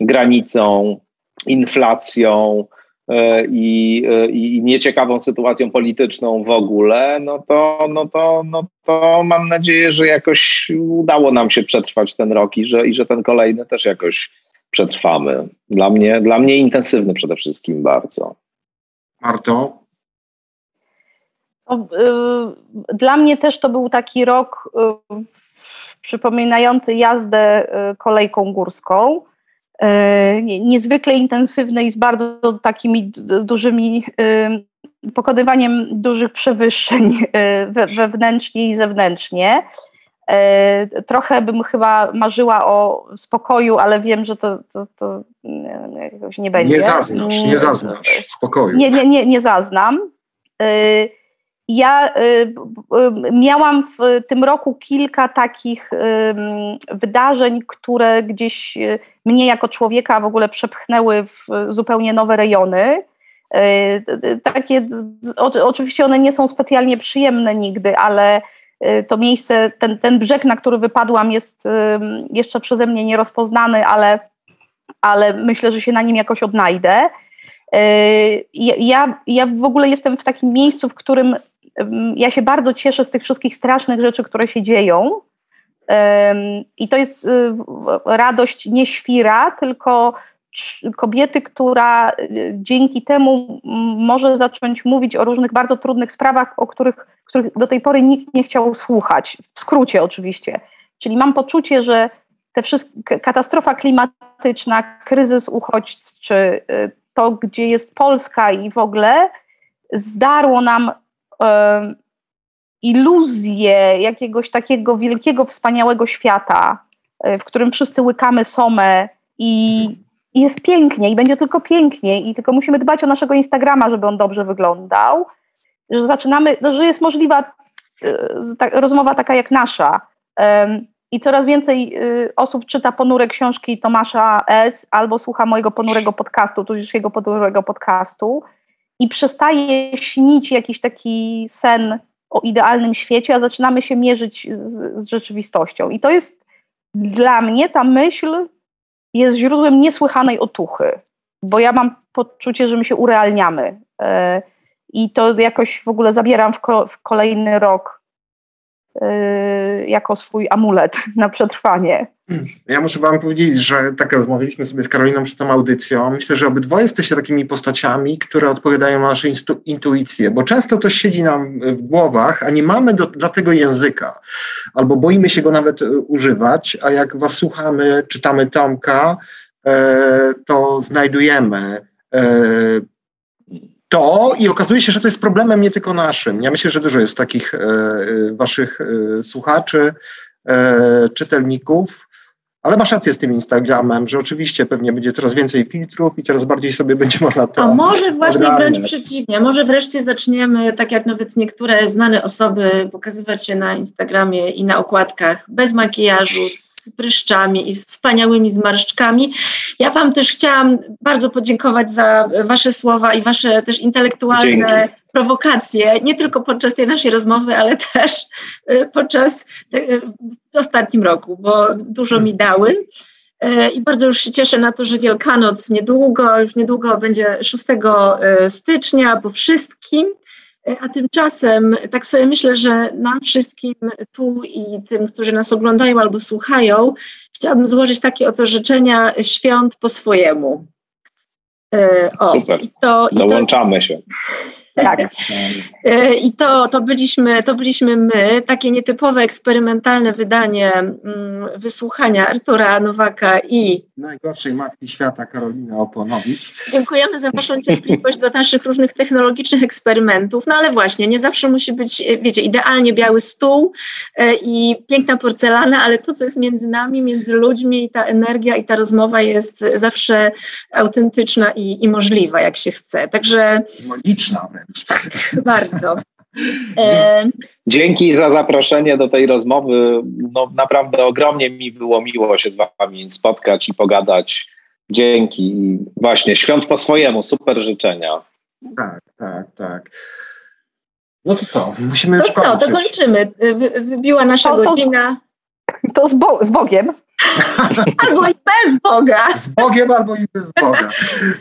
granicą, inflacją e, i, e, i nieciekawą sytuacją polityczną w ogóle, no to, no, to, no to mam nadzieję, że jakoś udało nam się przetrwać ten rok i że, i że ten kolejny też jakoś przetrwamy. Dla mnie, dla mnie intensywny przede wszystkim bardzo. Marto, Y, dla mnie też to był taki rok y, przypominający jazdę y, kolejką górską. Niezwykle intensywny i z bardzo takimi dużymi pokonywaniem dużych przewyższeń wewnętrznie i zewnętrznie. Trochę bym chyba marzyła o spokoju, ale wiem, że to, to, to jakoś nie będzie. Nie zaznasz, nie zaznasz spokoju. Nie, nie, nie, nie zaznam. Ja y, y, miałam w tym roku kilka takich wydarzeń, które gdzieś y, mnie jako człowieka w ogóle przepchnęły w zupełnie nowe rejony. Takie, oczywiście one nie są specjalnie przyjemne nigdy, ale to miejsce, ten, ten brzeg, na który wypadłam, jest jeszcze przeze mnie nierozpoznany, ale, ale myślę, że się na nim jakoś odnajdę. Ja, ja w ogóle jestem w takim miejscu, w którym ja się bardzo cieszę z tych wszystkich strasznych rzeczy, które się dzieją. I to jest y, radość nie świra, tylko kobiety, która y, dzięki temu może zacząć mówić o różnych bardzo trudnych sprawach, o których, których do tej pory nikt nie chciał słuchać. W skrócie oczywiście. Czyli mam poczucie, że te wszystkie, katastrofa klimatyczna, kryzys uchodźczy, y, to gdzie jest Polska i w ogóle zdarło nam iluzję jakiegoś takiego wielkiego, wspaniałego świata, e, w którym wszyscy łykamy somę i, jest pięknie i będzie tylko pięknie i tylko musimy dbać o naszego Instagrama, żeby on dobrze wyglądał, że zaczynamy, no, że jest możliwa e, ta, rozmowa taka jak nasza. I coraz więcej e, osób czyta ponure książki Tomasza S. albo słucha mojego ponurego podcastu, tudzież jego ponurego podcastu i przestaje śnić jakiś taki sen o idealnym świecie, a zaczynamy się mierzyć z, z rzeczywistością. I to jest dla mnie ta myśl jest źródłem niesłychanej otuchy, bo ja mam poczucie, że my się urealniamy. E, I to jakoś w ogóle zabieram w, ko w kolejny rok yy, jako swój amulet na przetrwanie. Ja muszę Wam powiedzieć, że tak rozmawialiśmy sobie z Karoliną przed tą audycją. Myślę, że obydwoje jesteście takimi postaciami, które odpowiadają na nasze intuicje, bo często to siedzi nam w głowach, a nie mamy do, dla tego języka, albo boimy się go nawet e, używać, a jak Was słuchamy, czytamy Tomka, e, to znajdujemy e, to i okazuje się, że to jest problemem nie tylko naszym. Ja myślę, że dużo jest takich e, e waszych e, słuchaczy, czytelników, Ale masz rację z tym Instagramem, że oczywiście pewnie będzie coraz więcej filtrów i coraz bardziej sobie będzie można to. A może właśnie ogarniać. wręcz przeciwnie, może wreszcie zaczniemy, tak jak nawet niektóre znane osoby, pokazywać się na Instagramie i na okładkach bez makijażu, z pryszczami i z wspaniałymi zmarszczkami. Ja Wam też chciałam bardzo podziękować za Wasze słowa i Wasze też intelektualne Dzięki. Prowokacje, nie tylko podczas tej naszej rozmowy, ale też y, podczas y, w ostatnim roku, bo dużo mi dały. Y, I bardzo już się cieszę na to, że Wielkanoc niedługo, już niedługo będzie 6 stycznia po wszystkim. A tymczasem tak sobie myślę, że nam wszystkim tu i tym, którzy nas oglądają albo słuchają, chciałabym złożyć takie oto życzenia świąt po swojemu. O, Super. I to, Dołączamy i to, się. Tak. E, I to, to, byliśmy, to byliśmy my, takie nietypowe, eksperymentalne wydanie mm, wysłuchania Artura Nowaka i najgorszej matki świata Karoliny Oponowicz. Dziękujemy za Waszą cierpliwość do naszych różnych technologicznych eksperymentów. No ale właśnie, nie zawsze musi być, e, wiecie, idealnie biały stół e, i piękna porcelana, ale to, co jest między nami, między ludźmi i ta energia i ta rozmowa jest zawsze autentyczna i, i możliwa, jak się chce. Także. Magiczna wręcz. Bardzo. Dzięki za zaproszenie do tej rozmowy. No, naprawdę ogromnie mi było miło się z Wami spotkać i pogadać. Dzięki. Właśnie, świąt po swojemu, super życzenia. Tak, tak, tak. No to co? Musimy już to kończyć. co, to kończymy. Wy, wybiła nasza to, godzina. To z, bo, z Bogiem. albo i bez Boga. Z Bogiem albo i bez Boga.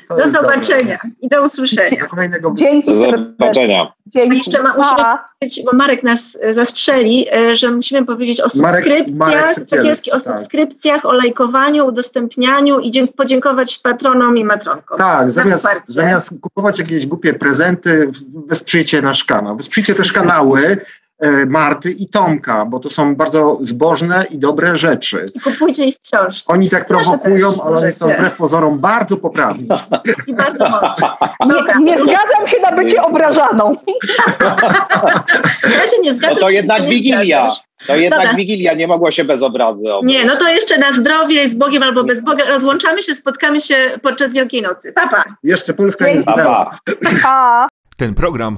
To do zobaczenia dobre. i do usłyszenia. Do kolejnego Dzięki serdecznie. Dzięki. Jeszcze ma, musimy powiedzieć, bo Marek nas e, zastrzeli, e, że musimy powiedzieć o subskrypcjach, Marek, Marek o tak. subskrypcjach, o lajkowaniu, udostępnianiu i podziękować patronom i matronkom. Tak, zamiast, zamiast kupować jakieś głupie prezenty, wesprzyjcie nasz kanał. Wesprzyjcie też kanały, Marty i Tomka, bo to są bardzo zbożne i dobre rzeczy. I kupujcie ich książki. Oni tak prowokują, ale oni są wbrew pozorom bardzo poprawni. I bardzo mocni. Nie, nie zgadzam się na bycie obrażaną. ja się nie zgadzam. No to jednak Wigilia. To jednak Dobra. Wigilia nie mogła się bez obrazy obrać. Nie, no to jeszcze na zdrowie, z Bogiem albo bez Boga. Rozłączamy się, spotkamy się podczas Wielkiej Nocy. Papa. Jeszcze Polska nie zginęła. Pa. Ten program